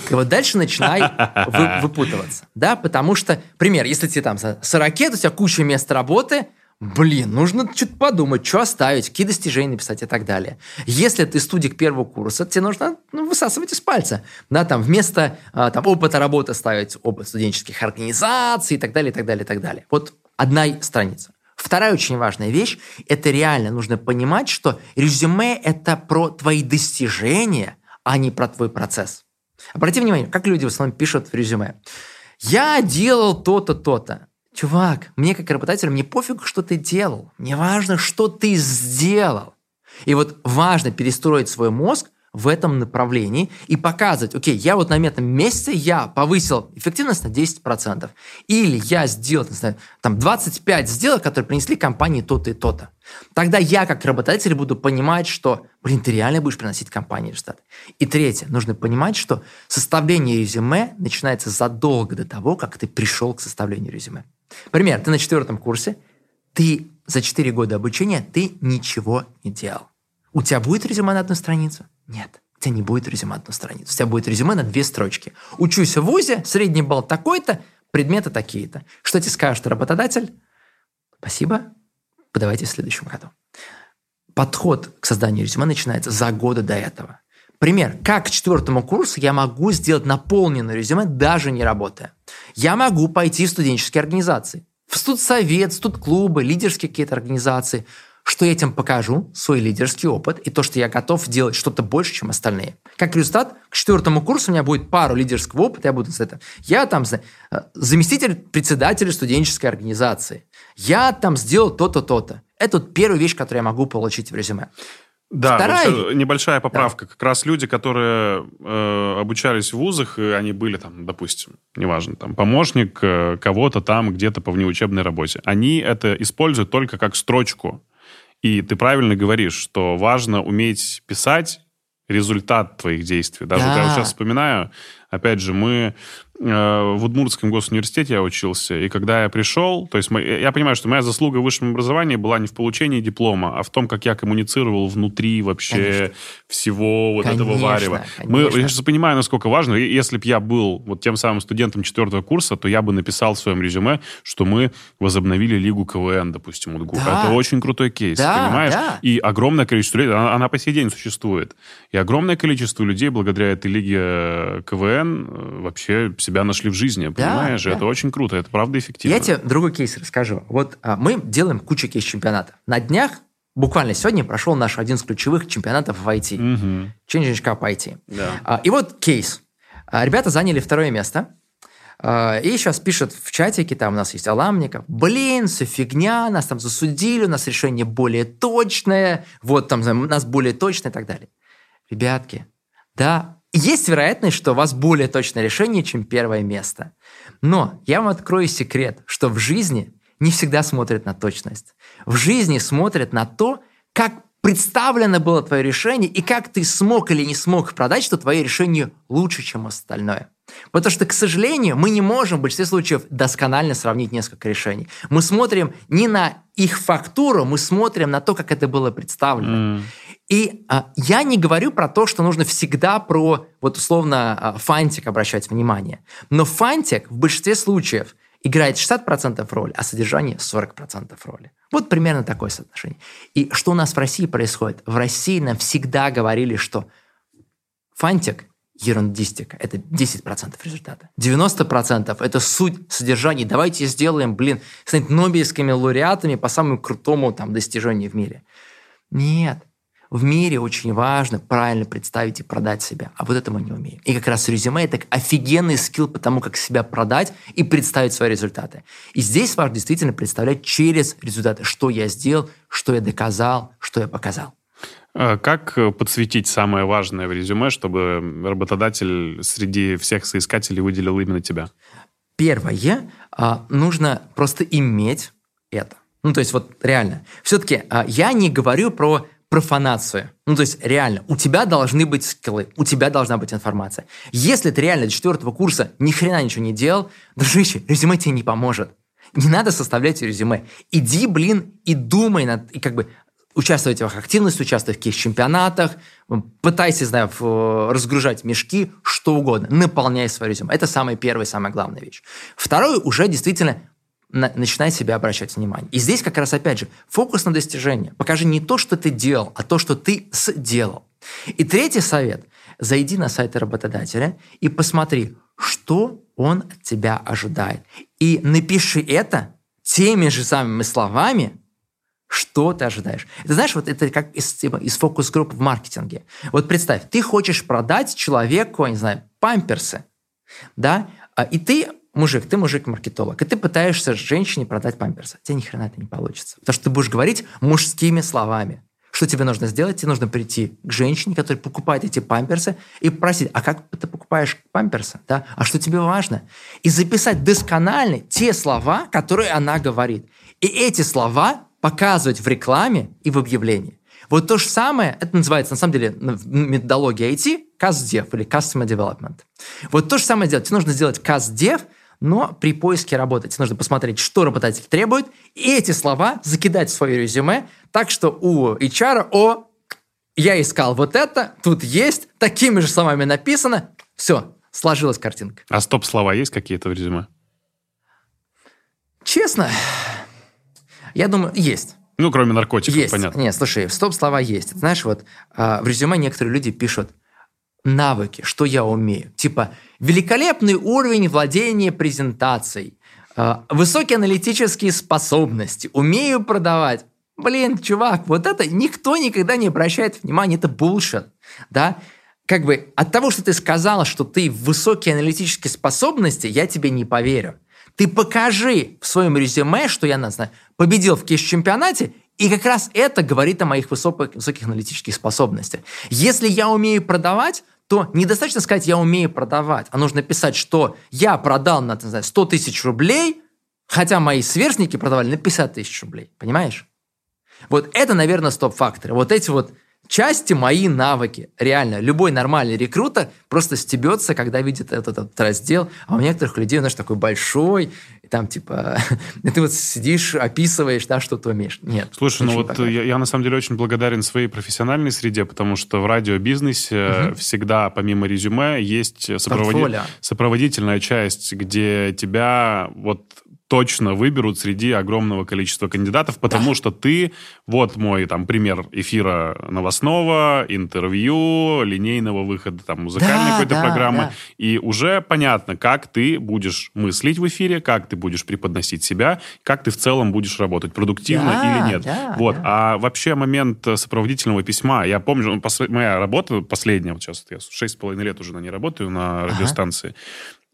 И вот дальше начинай вы, выпутываться. Да, потому что, пример, если тебе там 40 у тебя куча мест работы, блин, нужно что-то подумать, что оставить, какие достижения написать и так далее. Если ты студик первого курса, тебе нужно ну, высасывать из пальца. Да, там вместо а, там, опыта работы ставить опыт студенческих организаций и так далее, и так далее, и так далее. Вот одна страница. Вторая очень важная вещь – это реально нужно понимать, что резюме – это про твои достижения, а не про твой процесс. Обрати внимание, как люди в основном пишут в резюме. Я делал то-то, то-то. Чувак, мне как работодателю, мне пофиг, что ты делал. Мне важно, что ты сделал. И вот важно перестроить свой мозг в этом направлении и показывать, окей, я вот на этом месяце я повысил эффективность на 10%. Или я сделал, не знаю, там 25 сделок, которые принесли компании то-то и то-то. Тогда я как работодатель буду понимать, что, блин, ты реально будешь приносить компании результаты. И третье, нужно понимать, что составление резюме начинается задолго до того, как ты пришел к составлению резюме. Пример, ты на четвертом курсе, ты за 4 года обучения ты ничего не делал. У тебя будет резюме на одну страницу? Нет. У тебя не будет резюме одну страницу. У тебя будет резюме на две строчки. Учусь в ВУЗе, средний балл такой-то, предметы такие-то. Что тебе скажет работодатель? Спасибо, подавайте в следующем году. Подход к созданию резюме начинается за годы до этого. Пример. Как к четвертому курсу я могу сделать наполненное резюме, даже не работая? Я могу пойти в студенческие организации. В студсовет, студклубы, лидерские какие-то организации – что я этим покажу, свой лидерский опыт и то, что я готов делать что-то больше, чем остальные. Как результат, к четвертому курсу у меня будет пару лидерского опыта, я буду это. Я там э, заместитель председателя студенческой организации. Я там сделал то-то, то-то. Это вот первая вещь, которую я могу получить в резюме. Да, Вторая... вот небольшая поправка. Да. Как раз люди, которые э, обучались в вузах, и они были там, допустим, неважно, там помощник э, кого-то там где-то по внеучебной работе, они это используют только как строчку и ты правильно говоришь, что важно уметь писать результат твоих действий. Даже да. вот я сейчас вспоминаю, опять же, мы в Удмуртском госуниверситете я учился, и когда я пришел, то есть мы, я понимаю, что моя заслуга в высшем образовании была не в получении диплома, а в том, как я коммуницировал внутри вообще конечно. всего вот конечно, этого варева. Мы, я сейчас понимаю, насколько важно. Если бы я был вот тем самым студентом четвертого курса, то я бы написал в своем резюме, что мы возобновили Лигу КВН, допустим, УДГУ. Да. Это очень крутой кейс, да, понимаешь? Да. И огромное количество людей, она, она по сей день существует. И огромное количество людей благодаря этой Лиге э, КВН э, вообще себя нашли в жизни, понимаешь? Да, Это очень круто, это правда эффективно. Я тебе другой кейс расскажу. Вот а, мы делаем кучу кейс-чемпионатов. На днях, буквально сегодня, прошел наш один из ключевых чемпионатов в IT. Угу. Change Cup IT. Да. А, и вот кейс. А, ребята заняли второе место. А, и сейчас пишут в чатике, там у нас есть Аламников, блин, все фигня, нас там засудили, у нас решение более точное, вот там у нас более точное и так далее. Ребятки, да, есть вероятность, что у вас более точное решение, чем первое место. Но я вам открою секрет, что в жизни не всегда смотрят на точность. В жизни смотрят на то, как представлено было твое решение и как ты смог или не смог продать, что твое решение лучше, чем остальное. Потому что, к сожалению, мы не можем в большинстве случаев досконально сравнить несколько решений. Мы смотрим не на их фактуру, мы смотрим на то, как это было представлено. Mm. И а, я не говорю про то, что нужно всегда про, вот условно, а, фантик обращать внимание. Но фантик в большинстве случаев играет 60% роль, а содержание 40% роли. Вот примерно такое соотношение. И что у нас в России происходит? В России нам всегда говорили, что фантик ерундистика. Это 10% результата. 90% это суть содержания. Давайте сделаем, блин, станет Нобелевскими лауреатами по самому крутому там достижению в мире. Нет в мире очень важно правильно представить и продать себя. А вот это мы не умеем. И как раз резюме – это офигенный скилл по тому, как себя продать и представить свои результаты. И здесь важно действительно представлять через результаты, что я сделал, что я доказал, что я показал. А как подсветить самое важное в резюме, чтобы работодатель среди всех соискателей выделил именно тебя? Первое, а, нужно просто иметь это. Ну, то есть вот реально. Все-таки а, я не говорю про профанацию. Ну, то есть, реально, у тебя должны быть скиллы, у тебя должна быть информация. Если ты реально до четвертого курса ни хрена ничего не делал, дружище, резюме тебе не поможет. Не надо составлять резюме. Иди, блин, и думай над... И как бы участвовать в активности, участвуй в каких чемпионатах, пытайся, знаю, разгружать мешки, что угодно, наполняй свое резюме. Это самая первая, самая главная вещь. Второе, уже действительно на, начинай себя обращать внимание. И здесь как раз, опять же, фокус на достижение. Покажи не то, что ты делал, а то, что ты сделал. И третий совет. Зайди на сайт работодателя и посмотри, что он от тебя ожидает. И напиши это теми же самыми словами, Что ты ожидаешь? Ты знаешь, вот это как из, типа, из фокус-групп в маркетинге. Вот представь, ты хочешь продать человеку, не знаю, памперсы, да, а, и ты мужик, ты мужик-маркетолог, и ты пытаешься женщине продать памперсы. Тебе ни хрена это не получится. Потому что ты будешь говорить мужскими словами. Что тебе нужно сделать? Тебе нужно прийти к женщине, которая покупает эти памперсы, и попросить, а как ты покупаешь памперсы? Да? А что тебе важно? И записать досконально те слова, которые она говорит. И эти слова показывать в рекламе и в объявлении. Вот то же самое, это называется, на самом деле, в методологии IT, CastDev или Customer Development. Вот то же самое делать. Тебе нужно сделать CastDev – но при поиске работы тебе нужно посмотреть, что работодатель требует, и эти слова закидать в свое резюме, так что у HR, о, я искал вот это, тут есть, такими же словами написано, все, сложилась картинка. А стоп-слова есть какие-то в резюме? Честно, я думаю, есть. Ну, кроме наркотиков, есть. понятно. Нет, слушай, стоп-слова есть. Знаешь, вот э, в резюме некоторые люди пишут навыки, что я умею. Типа, великолепный уровень владения презентацией, э, высокие аналитические способности, умею продавать. Блин, чувак, вот это никто никогда не обращает внимания, это булшит, да? Как бы от того, что ты сказал, что ты высокие аналитические способности, я тебе не поверю. Ты покажи в своем резюме, что я, знаю, победил в кеш-чемпионате, и как раз это говорит о моих высоких, высоких аналитических способностях. Если я умею продавать, то недостаточно сказать «я умею продавать», а нужно писать, что я продал на знаю, 100 тысяч рублей, хотя мои сверстники продавали на 50 тысяч рублей. Понимаешь? Вот это, наверное, стоп-факторы. Вот эти вот части мои навыки. Реально, любой нормальный рекрутер просто стебется, когда видит этот, этот раздел. А у некоторых людей, знаешь, такой большой, там типа, ты вот сидишь, описываешь, да, что ты умеешь. Нет. Слушай, ну вот я, я на самом деле очень благодарен своей профессиональной среде, потому что в радиобизнесе угу. всегда помимо резюме есть сопроводи... сопроводительная часть, где тебя вот точно выберут среди огромного количества кандидатов, потому да. что ты, вот мой там пример эфира новостного, интервью, линейного выхода там музыкальной да, какой-то да, программы, да. и уже понятно, как ты будешь мыслить в эфире, как ты будешь преподносить себя, как ты в целом будешь работать, продуктивно да, или нет. Да, вот. Да. А вообще момент сопроводительного письма, я помню, моя работа последняя, вот сейчас я шесть с половиной лет уже на ней работаю на радиостанции, ага.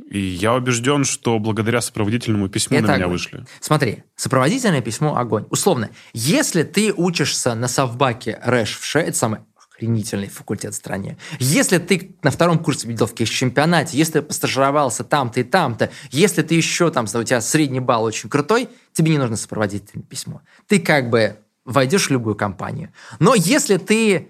И я убежден, что благодаря сопроводительному письму Это на меня огонь. вышли. Смотри, сопроводительное письмо – огонь. Условно, если ты учишься на совбаке РЭШ в это самый охренительный факультет в стране. Если ты на втором курсе победил в чемпионате, если ты постажировался там-то и там-то, если ты еще там, у тебя средний балл очень крутой, тебе не нужно сопроводительное письмо. Ты как бы войдешь в любую компанию. Но если ты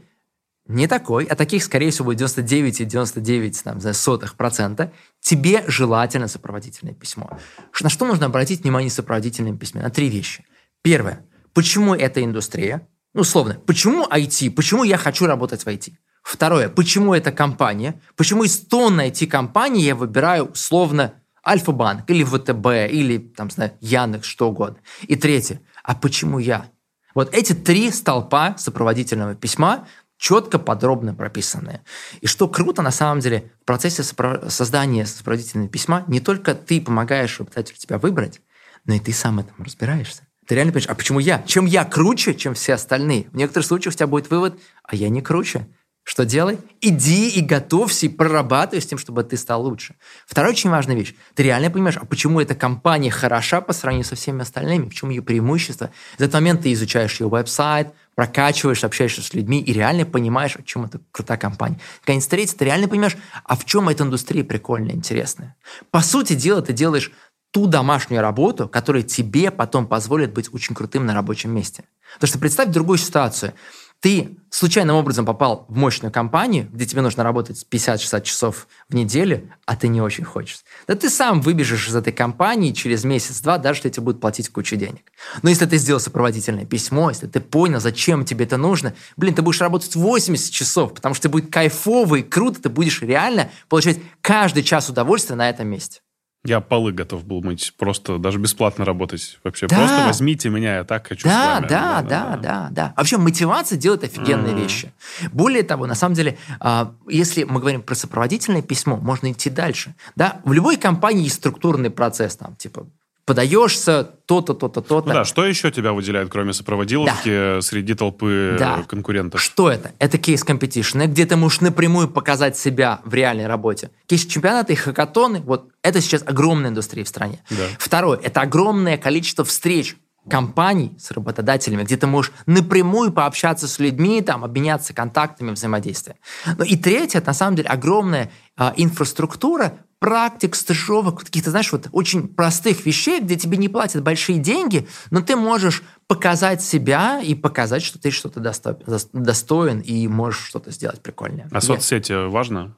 не такой, а таких, скорее всего, будет 99 и 99 там, сотых процента, тебе желательно сопроводительное письмо. На что нужно обратить внимание в сопроводительном письме? На три вещи. Первое. Почему эта индустрия? Ну, условно, почему IT? Почему я хочу работать в IT? Второе. Почему эта компания? Почему из тонны IT-компаний я выбираю условно Альфа-банк или ВТБ или, там, знаю, Яндекс, что угодно. И третье. А почему я? Вот эти три столпа сопроводительного письма четко, подробно прописанные. И что круто, на самом деле, в процессе создания сопроводительного письма не только ты помогаешь работодателю тебя выбрать, но и ты сам этом разбираешься. Ты реально понимаешь, а почему я? Чем я круче, чем все остальные? В некоторых случаях у тебя будет вывод, а я не круче. Что делай? Иди и готовься, и прорабатывай с тем, чтобы ты стал лучше. Вторая очень важная вещь. Ты реально понимаешь, а почему эта компания хороша по сравнению со всеми остальными? Почему ее преимущества? В этот момент ты изучаешь ее веб-сайт, прокачиваешь, общаешься с людьми и реально понимаешь, о чем это крутая компания. Наконец, третье, ты реально понимаешь, а в чем эта индустрия прикольная, интересная. По сути дела, ты делаешь ту домашнюю работу, которая тебе потом позволит быть очень крутым на рабочем месте. Потому что представь другую ситуацию – ты случайным образом попал в мощную компанию, где тебе нужно работать 50-60 часов в неделю, а ты не очень хочешь. Да ты сам выбежишь из этой компании через месяц-два, даже если тебе будут платить кучу денег. Но если ты сделал сопроводительное письмо, если ты понял, зачем тебе это нужно, блин, ты будешь работать 80 часов, потому что будет кайфово и круто, ты будешь реально получать каждый час удовольствия на этом месте. Я полы готов был мыть, просто даже бесплатно работать вообще. Да. Просто возьмите меня, я так хочу да, с вами. Да, да, да, да, да. Вообще мотивация делает офигенные mm-hmm. вещи. Более того, на самом деле, а, если мы говорим про сопроводительное письмо, можно идти дальше. Да? В любой компании есть структурный процесс, там, типа подаешься то-то, то-то, то-то. Ну да, что еще тебя выделяет, кроме сопроводиловки, среди толпы Да. конкурентов? Что это? Это кейс competition, где ты можешь напрямую показать себя в реальной работе. Кейс-чемпионаты и хакатоны, вот это сейчас огромная индустрия в стране. Да. Второе, это огромное количество встреч компаний с работодателями, где ты можешь напрямую пообщаться с людьми, там, обменяться контактами, взаимодействия. Ну и третье, это на самом деле огромная а, инфраструктура практик, стажировок, каких-то, знаешь, вот очень простых вещей, где тебе не платят большие деньги, но ты можешь показать себя и показать, что ты что-то досто- дос- достоин и можешь что-то сделать прикольное. А Я- соцсети важно?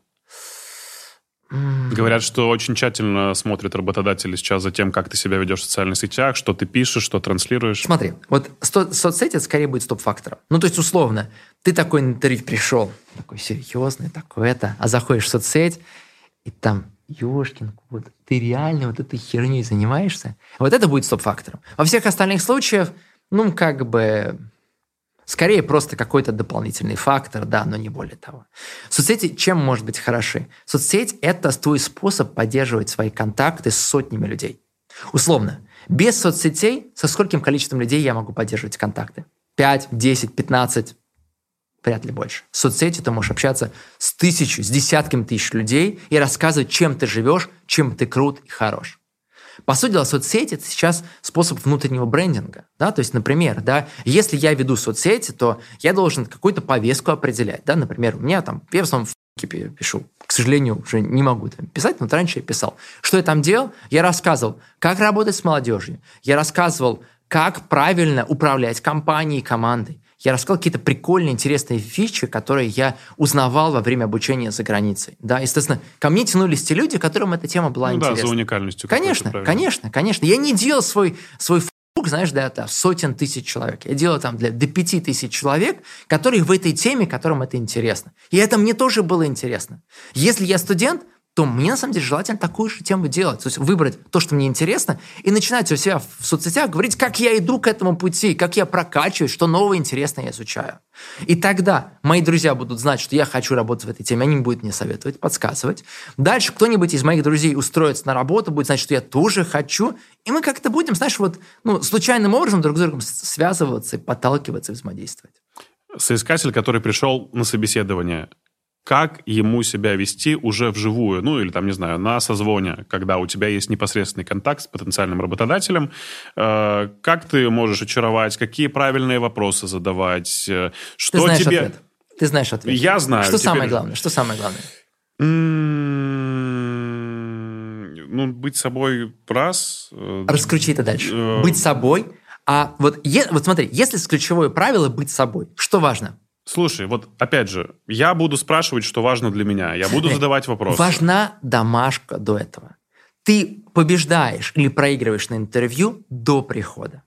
Говорят, что очень тщательно смотрят работодатели сейчас за тем, как ты себя ведешь в социальных сетях, что ты пишешь, что транслируешь. Смотри, вот сто- соцсети это скорее будет стоп-фактором. Ну, то есть, условно, ты такой на интервью пришел, такой серьезный, такой это, а заходишь в соцсеть, и там, ёшкин вот ты реально вот этой херней занимаешься? Вот это будет стоп-фактором. Во всех остальных случаях, ну, как бы, скорее просто какой-то дополнительный фактор, да, но не более того. Соцсети чем может быть хороши? Соцсеть – это твой способ поддерживать свои контакты с сотнями людей. Условно, без соцсетей со скольким количеством людей я могу поддерживать контакты? 5, 10, 15, вряд ли больше. В соцсети ты можешь общаться с тысячу, с десятками тысяч людей и рассказывать, чем ты живешь, чем ты крут и хорош. По сути дела, соцсети – это сейчас способ внутреннего брендинга. Да? То есть, например, да, если я веду соцсети, то я должен какую-то повестку определять. Да? Например, у меня там, я в основном в пишу. К сожалению, уже не могу там писать, но раньше я писал. Что я там делал? Я рассказывал, как работать с молодежью. Я рассказывал, как правильно управлять компанией, командой. Я рассказал какие-то прикольные, интересные фичи, которые я узнавал во время обучения за границей. Да, естественно, ко мне тянулись те люди, которым эта тема была Ну да, интересна. за уникальностью. Конечно, конечно, конечно. Я не делал свой, свой фейсбук, знаешь, для да, сотен тысяч человек. Я делал там для, до пяти тысяч человек, которые в этой теме, которым это интересно. И это мне тоже было интересно. Если я студент, то мне, на самом деле, желательно такую же тему делать. То есть выбрать то, что мне интересно, и начинать у себя в соцсетях говорить, как я иду к этому пути, как я прокачиваюсь, что новое интересное я изучаю. И тогда мои друзья будут знать, что я хочу работать в этой теме, они будут мне советовать, подсказывать. Дальше кто-нибудь из моих друзей устроится на работу, будет знать, что я тоже хочу, и мы как-то будем, знаешь, вот ну, случайным образом друг с другом связываться, подталкиваться, взаимодействовать. Соискатель, который пришел на собеседование, как ему себя вести уже вживую, ну или там, не знаю, на созвоне, когда у тебя есть непосредственный контакт с потенциальным работодателем, э, как ты можешь очаровать, какие правильные вопросы задавать, э, что Ты знаешь тебе... ответ. Ты знаешь ответ. Я знаю. Что теперь- самое главное? Что самое главное? Ну, быть собой раз. э, Раскрути это дальше. Э, Быть собой. А вот, е- вот смотри, если ключевое правило быть собой, что важно? Слушай, вот опять же, я буду спрашивать, что важно для меня. Я буду задавать вопросы. Важна домашка до этого. Ты побеждаешь или проигрываешь на интервью до прихода.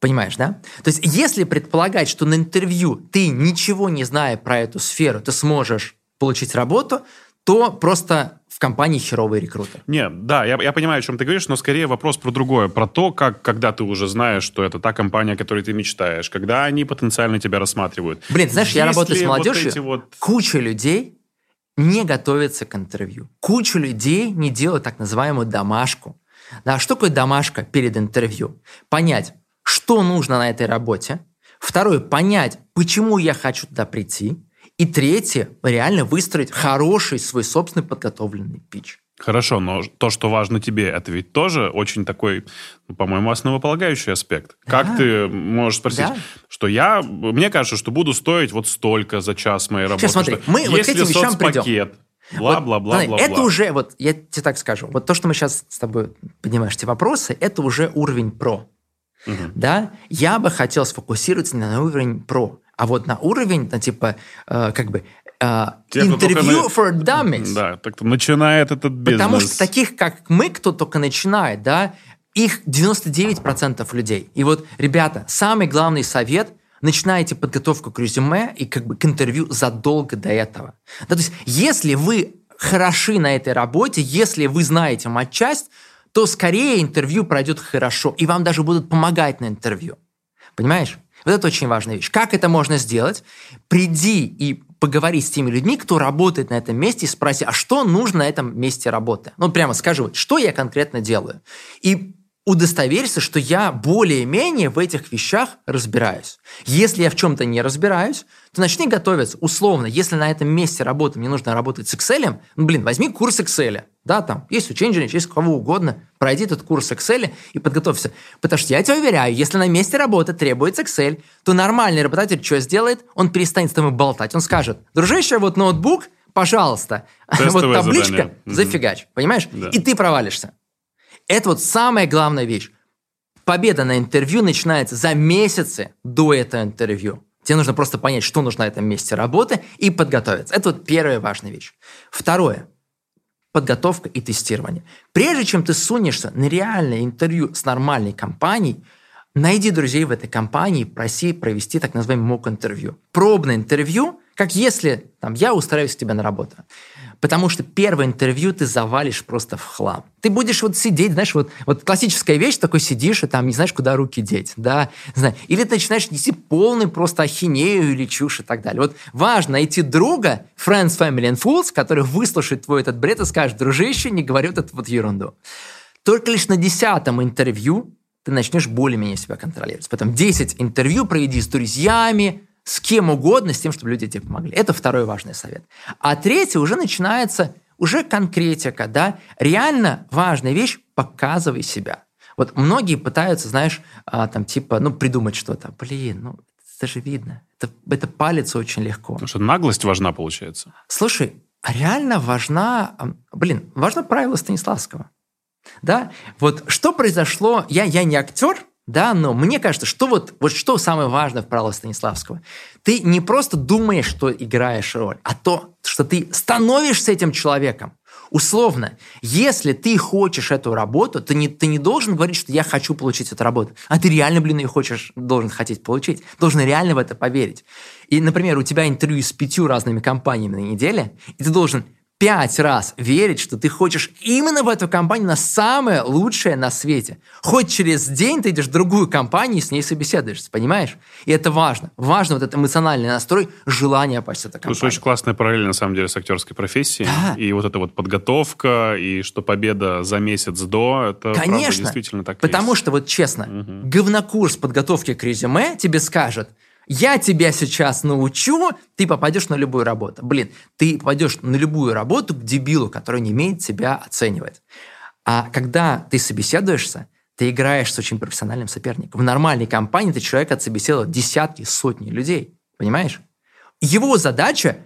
Понимаешь, да? То есть, если предполагать, что на интервью ты, ничего не зная про эту сферу, ты сможешь получить работу, то просто компании херовый рекрутер. Нет, да, я, я понимаю, о чем ты говоришь, но скорее вопрос про другое. Про то, как, когда ты уже знаешь, что это та компания, о которой ты мечтаешь, когда они потенциально тебя рассматривают. Блин, знаешь, я Есть работаю ли с вот молодежью. эти вот- Куча людей не готовится к интервью. Куча людей не делают так называемую домашку. Да, что такое домашка перед интервью? Понять, что нужно на этой работе. Второе, понять, почему я хочу туда прийти. И третье, реально выстроить хороший свой собственный подготовленный пич. Хорошо, но то, что важно тебе, это ведь тоже очень такой, ну, по-моему, основополагающий аспект. Как ты можешь спросить, Да. что я, мне кажется, что буду стоить вот столько за час моей работы. смотри, что мы вот к этим вещам придем. Вот, бла-бла-бла-бла. смотри, Это уже, вот я тебе так скажу, вот то, что мы сейчас с тобой поднимаешь эти вопросы, это уже уровень про. Мгм. Да? Я бы хотел сфокусироваться на уровень про, а вот на уровень, на, типа, э, как бы, э, Те, интервью на- for dummies. Да, так начинает этот бизнес. Потому что таких, как мы, кто только начинает, да, их 99% людей. И вот, ребята, самый главный совет – начинайте подготовку к резюме и как бы к интервью задолго до этого. Да, то есть, если вы хороши на этой работе, если вы знаете матчасть, то скорее интервью пройдет хорошо, и вам даже будут помогать на интервью. Понимаешь? Вот это очень важная вещь. Как это можно сделать? Приди и поговори с теми людьми, кто работает на этом месте, и спроси, а что нужно на этом месте работы? Ну, прямо скажи, вот, что я конкретно делаю? И удостоверься, что я более-менее в этих вещах разбираюсь. Если я в чем-то не разбираюсь, то начни готовиться. Условно, если на этом месте работы мне нужно работать с Excel, ну, блин, возьми курс Excel. Да, там есть у Change, есть у кого угодно. Пройди этот курс Excel и подготовься. Потому что я тебя уверяю, если на месте работы требуется Excel, то нормальный работодатель что сделает? Он перестанет с тобой болтать. Он скажет, дружище, вот ноутбук, пожалуйста, Тестовое вот табличка, задание. зафигач, понимаешь? Да. И ты провалишься. Это вот самая главная вещь. Победа на интервью начинается за месяцы до этого интервью. Тебе нужно просто понять, что нужно на этом месте работы и подготовиться. Это вот первая важная вещь. Второе. Подготовка и тестирование. Прежде чем ты сунешься на реальное интервью с нормальной компанией, найди друзей в этой компании, проси провести так называемый мок-интервью. Пробное интервью, как если там, я устраиваюсь к тебе на работу. Потому что первое интервью ты завалишь просто в хлам. Ты будешь вот сидеть, знаешь, вот, вот классическая вещь, такой сидишь и там не знаешь, куда руки деть, да, не. Или ты начинаешь нести полный просто ахинею или чушь и так далее. Вот важно найти друга, friends, family and fools, который выслушает твой этот бред и скажет, дружище, не говори вот эту вот ерунду. Только лишь на десятом интервью ты начнешь более-менее себя контролировать. Потом 10 интервью проведи с друзьями, с кем угодно, с тем, чтобы люди тебе помогли. Это второй важный совет. А третий уже начинается уже конкретика, да. Реально важная вещь – показывай себя. Вот многие пытаются, знаешь, а, там типа, ну, придумать что-то. Блин, ну, это же видно. Это, это палится очень легко. Потому что наглость важна, получается. Слушай, а реально важна, ам, блин, важно правило Станиславского. Да, вот что произошло, я, я не актер, да, но мне кажется, что вот, вот что самое важное в правилах Станиславского. Ты не просто думаешь, что играешь роль, а то, что ты становишься этим человеком. Условно, если ты хочешь эту работу, ты не, ты не должен говорить, что я хочу получить эту работу, а ты реально, блин, ее хочешь, должен хотеть получить. Должен реально в это поверить. И, например, у тебя интервью с пятью разными компаниями на неделе, и ты должен пять раз верить, что ты хочешь именно в эту компанию на самое лучшее на свете. Хоть через день ты идешь в другую компанию и с ней собеседуешься, понимаешь? И это важно. Важно вот этот эмоциональный настрой, желание попасть в эту компанию. Слушай, очень классная параллель, на самом деле, с актерской профессией. Да. И вот эта вот подготовка, и что победа за месяц до, это правда, Конечно. действительно так Потому есть. что, вот честно, говнокурс подготовки к резюме тебе скажет, я тебя сейчас научу, ты попадешь на любую работу. Блин, ты попадешь на любую работу к дебилу, который не умеет себя оценивать. А когда ты собеседуешься, ты играешь с очень профессиональным соперником. В нормальной компании ты человек отсобеседовал десятки, сотни людей. Понимаешь? Его задача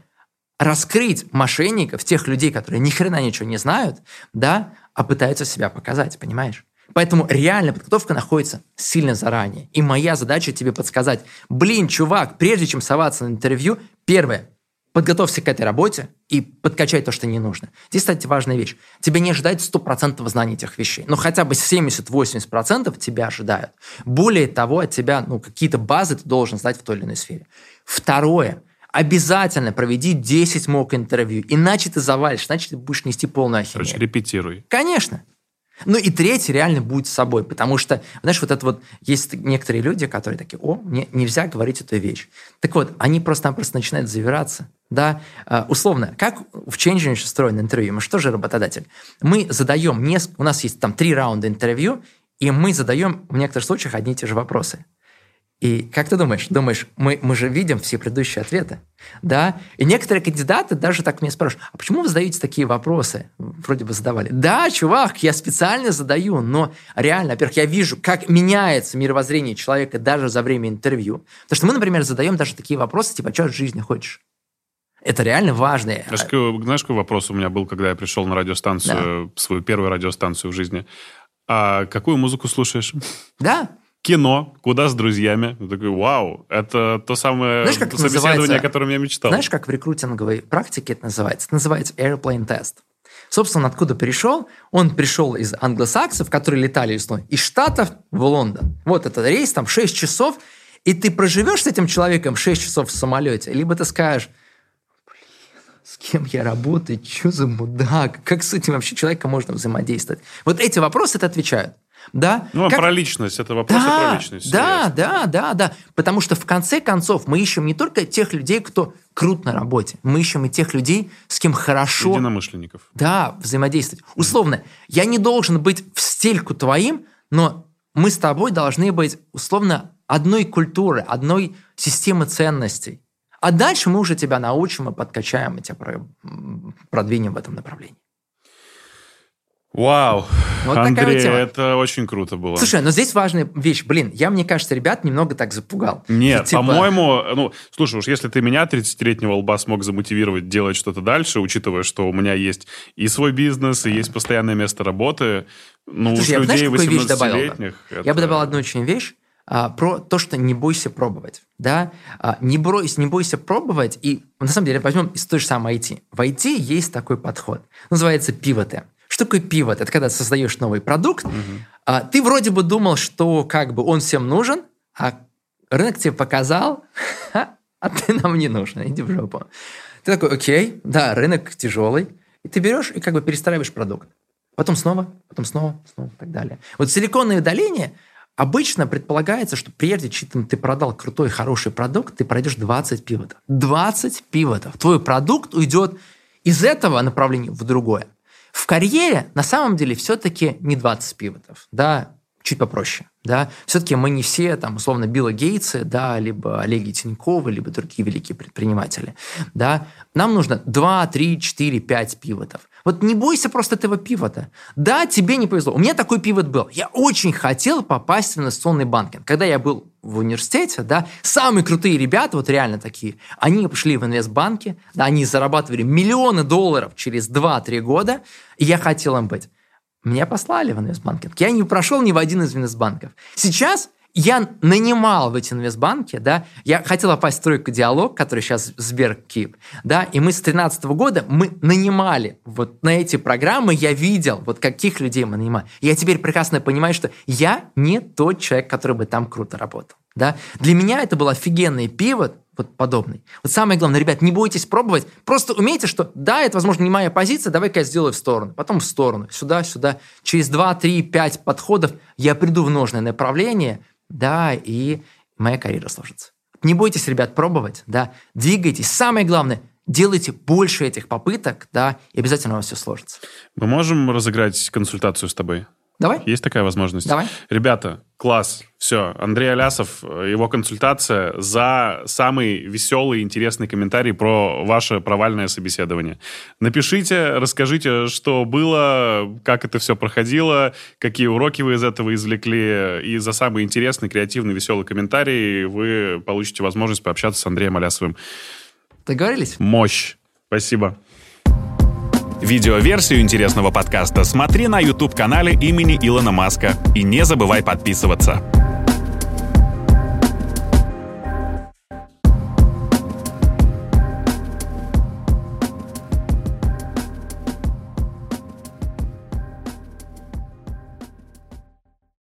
раскрыть мошенников, тех людей, которые ни хрена ничего не знают, да, а пытаются себя показать, понимаешь? Поэтому реальная подготовка находится сильно заранее. И моя задача тебе подсказать, блин, чувак, прежде чем соваться на интервью, первое, подготовься к этой работе и подкачай то, что не нужно. Здесь, кстати, важная вещь. Тебя не ожидает стопроцентного знания этих вещей, но хотя бы 70-80% тебя ожидают. Более того, от тебя ну, какие-то базы ты должен знать в той или иной сфере. Второе, обязательно проведи 10 мок-интервью, иначе ты завалишь, иначе ты будешь нести полную ахинею. Короче, репетируй. Конечно. Ну и третий реально будь собой, потому что, знаешь, вот это вот, есть некоторые люди, которые такие, о, мне нельзя говорить эту вещь. Так вот, они просто-напросто начинают завираться, да, А, условно, как в Change еще устроено интервью, мы что же работодатель? Мы задаем, неск- у нас есть там три раунда интервью, и мы задаем в некоторых случаях одни и те же вопросы. И как ты думаешь? Думаешь, мы, мы же видим все предыдущие ответы, да? И некоторые кандидаты даже так меня спрашивают, а почему вы задаете такие вопросы? Вроде бы задавали. Да, чувак, я специально задаю, но реально, во-первых, я вижу, как меняется мировоззрение человека даже за время интервью. Потому что мы, например, задаем даже такие вопросы, типа, что от жизни хочешь? Это реально важно. Знаешь, знаешь, какой вопрос у меня был, когда я пришел на радиостанцию, свою первую радиостанцию в жизни? А какую музыку слушаешь? Да, Кино, куда с друзьями? Я такой, вау, это то самое Знаешь, как собеседование, о котором я мечтал. Знаешь, как в рекрутинговой практике это называется? Это называется airplane test. Собственно, откуда пришел? Он пришел из англосаксов, которые летали весной, из Штатов в Лондон. Вот этот рейс, там 6 часов, и ты проживешь с этим человеком 6 часов в самолете, либо ты скажешь, блин, с кем я работаю, что за мудак, как с этим вообще человеком можно взаимодействовать? Вот эти вопросы это отвечают. Да? Ну, а Как- про личность, это вопрос да, про личность. Да, серьезно. да, да, да. Потому что в конце концов мы ищем не только тех людей, кто крут на работе, мы ищем и тех людей, с кем хорошо Единомышленников. да, взаимодействовать. Условно, я не должен быть в стельку твоим, но мы с тобой должны быть условно одной культуры, одной системы ценностей. А дальше мы уже тебя научим и подкачаем, и тебя продвинем в этом направлении. Вау, вот Андрей, это очень круто было. Слушай, но здесь важная вещь. Блин, я, мне кажется, ребят немного так запугал. Нет, типа... по-моему, ну, слушай, уж если ты меня, 30-летнего лба, смог замотивировать делать что-то дальше, учитывая, что у меня есть и свой бизнес, и есть постоянное место работы, ну, слушай, уж людей 18-летних... Это... Я бы добавил одну очень вещь а, про то, что не бойся пробовать. Да? А, не, брось, не бойся пробовать. И на самом деле возьмем из той же самой IT. В IT есть такой подход. Называется пивоты. Что такое пивот? Это когда создаешь новый продукт. Угу. А, ты вроде бы думал, что как бы он всем нужен, а рынок тебе показал, а ты нам не нужен. Иди в жопу. Ты такой, окей, да, рынок тяжелый. И ты берешь и как бы перестраиваешь продукт. Потом снова, потом снова, снова и так далее. Вот силиконовое удаление – Обычно предполагается, что прежде чем ты продал крутой, хороший продукт, ты пройдешь 20 пивотов. 20 пивотов. Твой продукт уйдет из этого направления в другое. В карьере на самом деле все-таки не 20 пивотов, да, чуть попроще. Да? Все-таки мы не все, там, условно, Билла Гейтсы, да, либо Олеги Тиньковы, либо другие великие предприниматели. Да? Нам нужно 2, 3, 4, 5 пивотов. Вот не бойся просто этого пивота. Да, тебе не повезло. У меня такой пивот был. Я очень хотел попасть в инвестиционный банкинг. Когда я был в университете, да, самые крутые ребята, вот реально такие, они пошли в инвестбанки, да, они зарабатывали миллионы долларов через 2-3 года, и я хотел им быть. Меня послали в инвестбанкинг. Я не прошел ни в один из инвестбанков. Сейчас я нанимал в эти инвестбанки, да, я хотел попасть в тройку диалог, который сейчас Сберкип, да, и мы с 2013 года мы нанимали вот на эти программы, я видел, вот каких людей мы нанимаем. Я теперь прекрасно понимаю, что я не тот человек, который бы там круто работал, да. Для меня это был офигенный пивот, вот подобный. Вот самое главное, ребят, не бойтесь пробовать, просто умейте, что да, это, возможно, не моя позиция, давай-ка я сделаю в сторону, потом в сторону, сюда, сюда. Через 2, 3, 5 подходов я приду в нужное направление – да, и моя карьера сложится. Не бойтесь, ребят, пробовать, да, двигайтесь. Самое главное, делайте больше этих попыток, да, и обязательно у вас все сложится. Мы можем разыграть консультацию с тобой? Давай. Есть такая возможность? Давай. Ребята, класс. Все. Андрей Алясов, его консультация за самый веселый и интересный комментарий про ваше провальное собеседование. Напишите, расскажите, что было, как это все проходило, какие уроки вы из этого извлекли. И за самый интересный, креативный, веселый комментарий вы получите возможность пообщаться с Андреем Алясовым. Договорились? Мощь. Спасибо. Видеоверсию интересного подкаста смотри на YouTube-канале имени Илона Маска. И не забывай подписываться.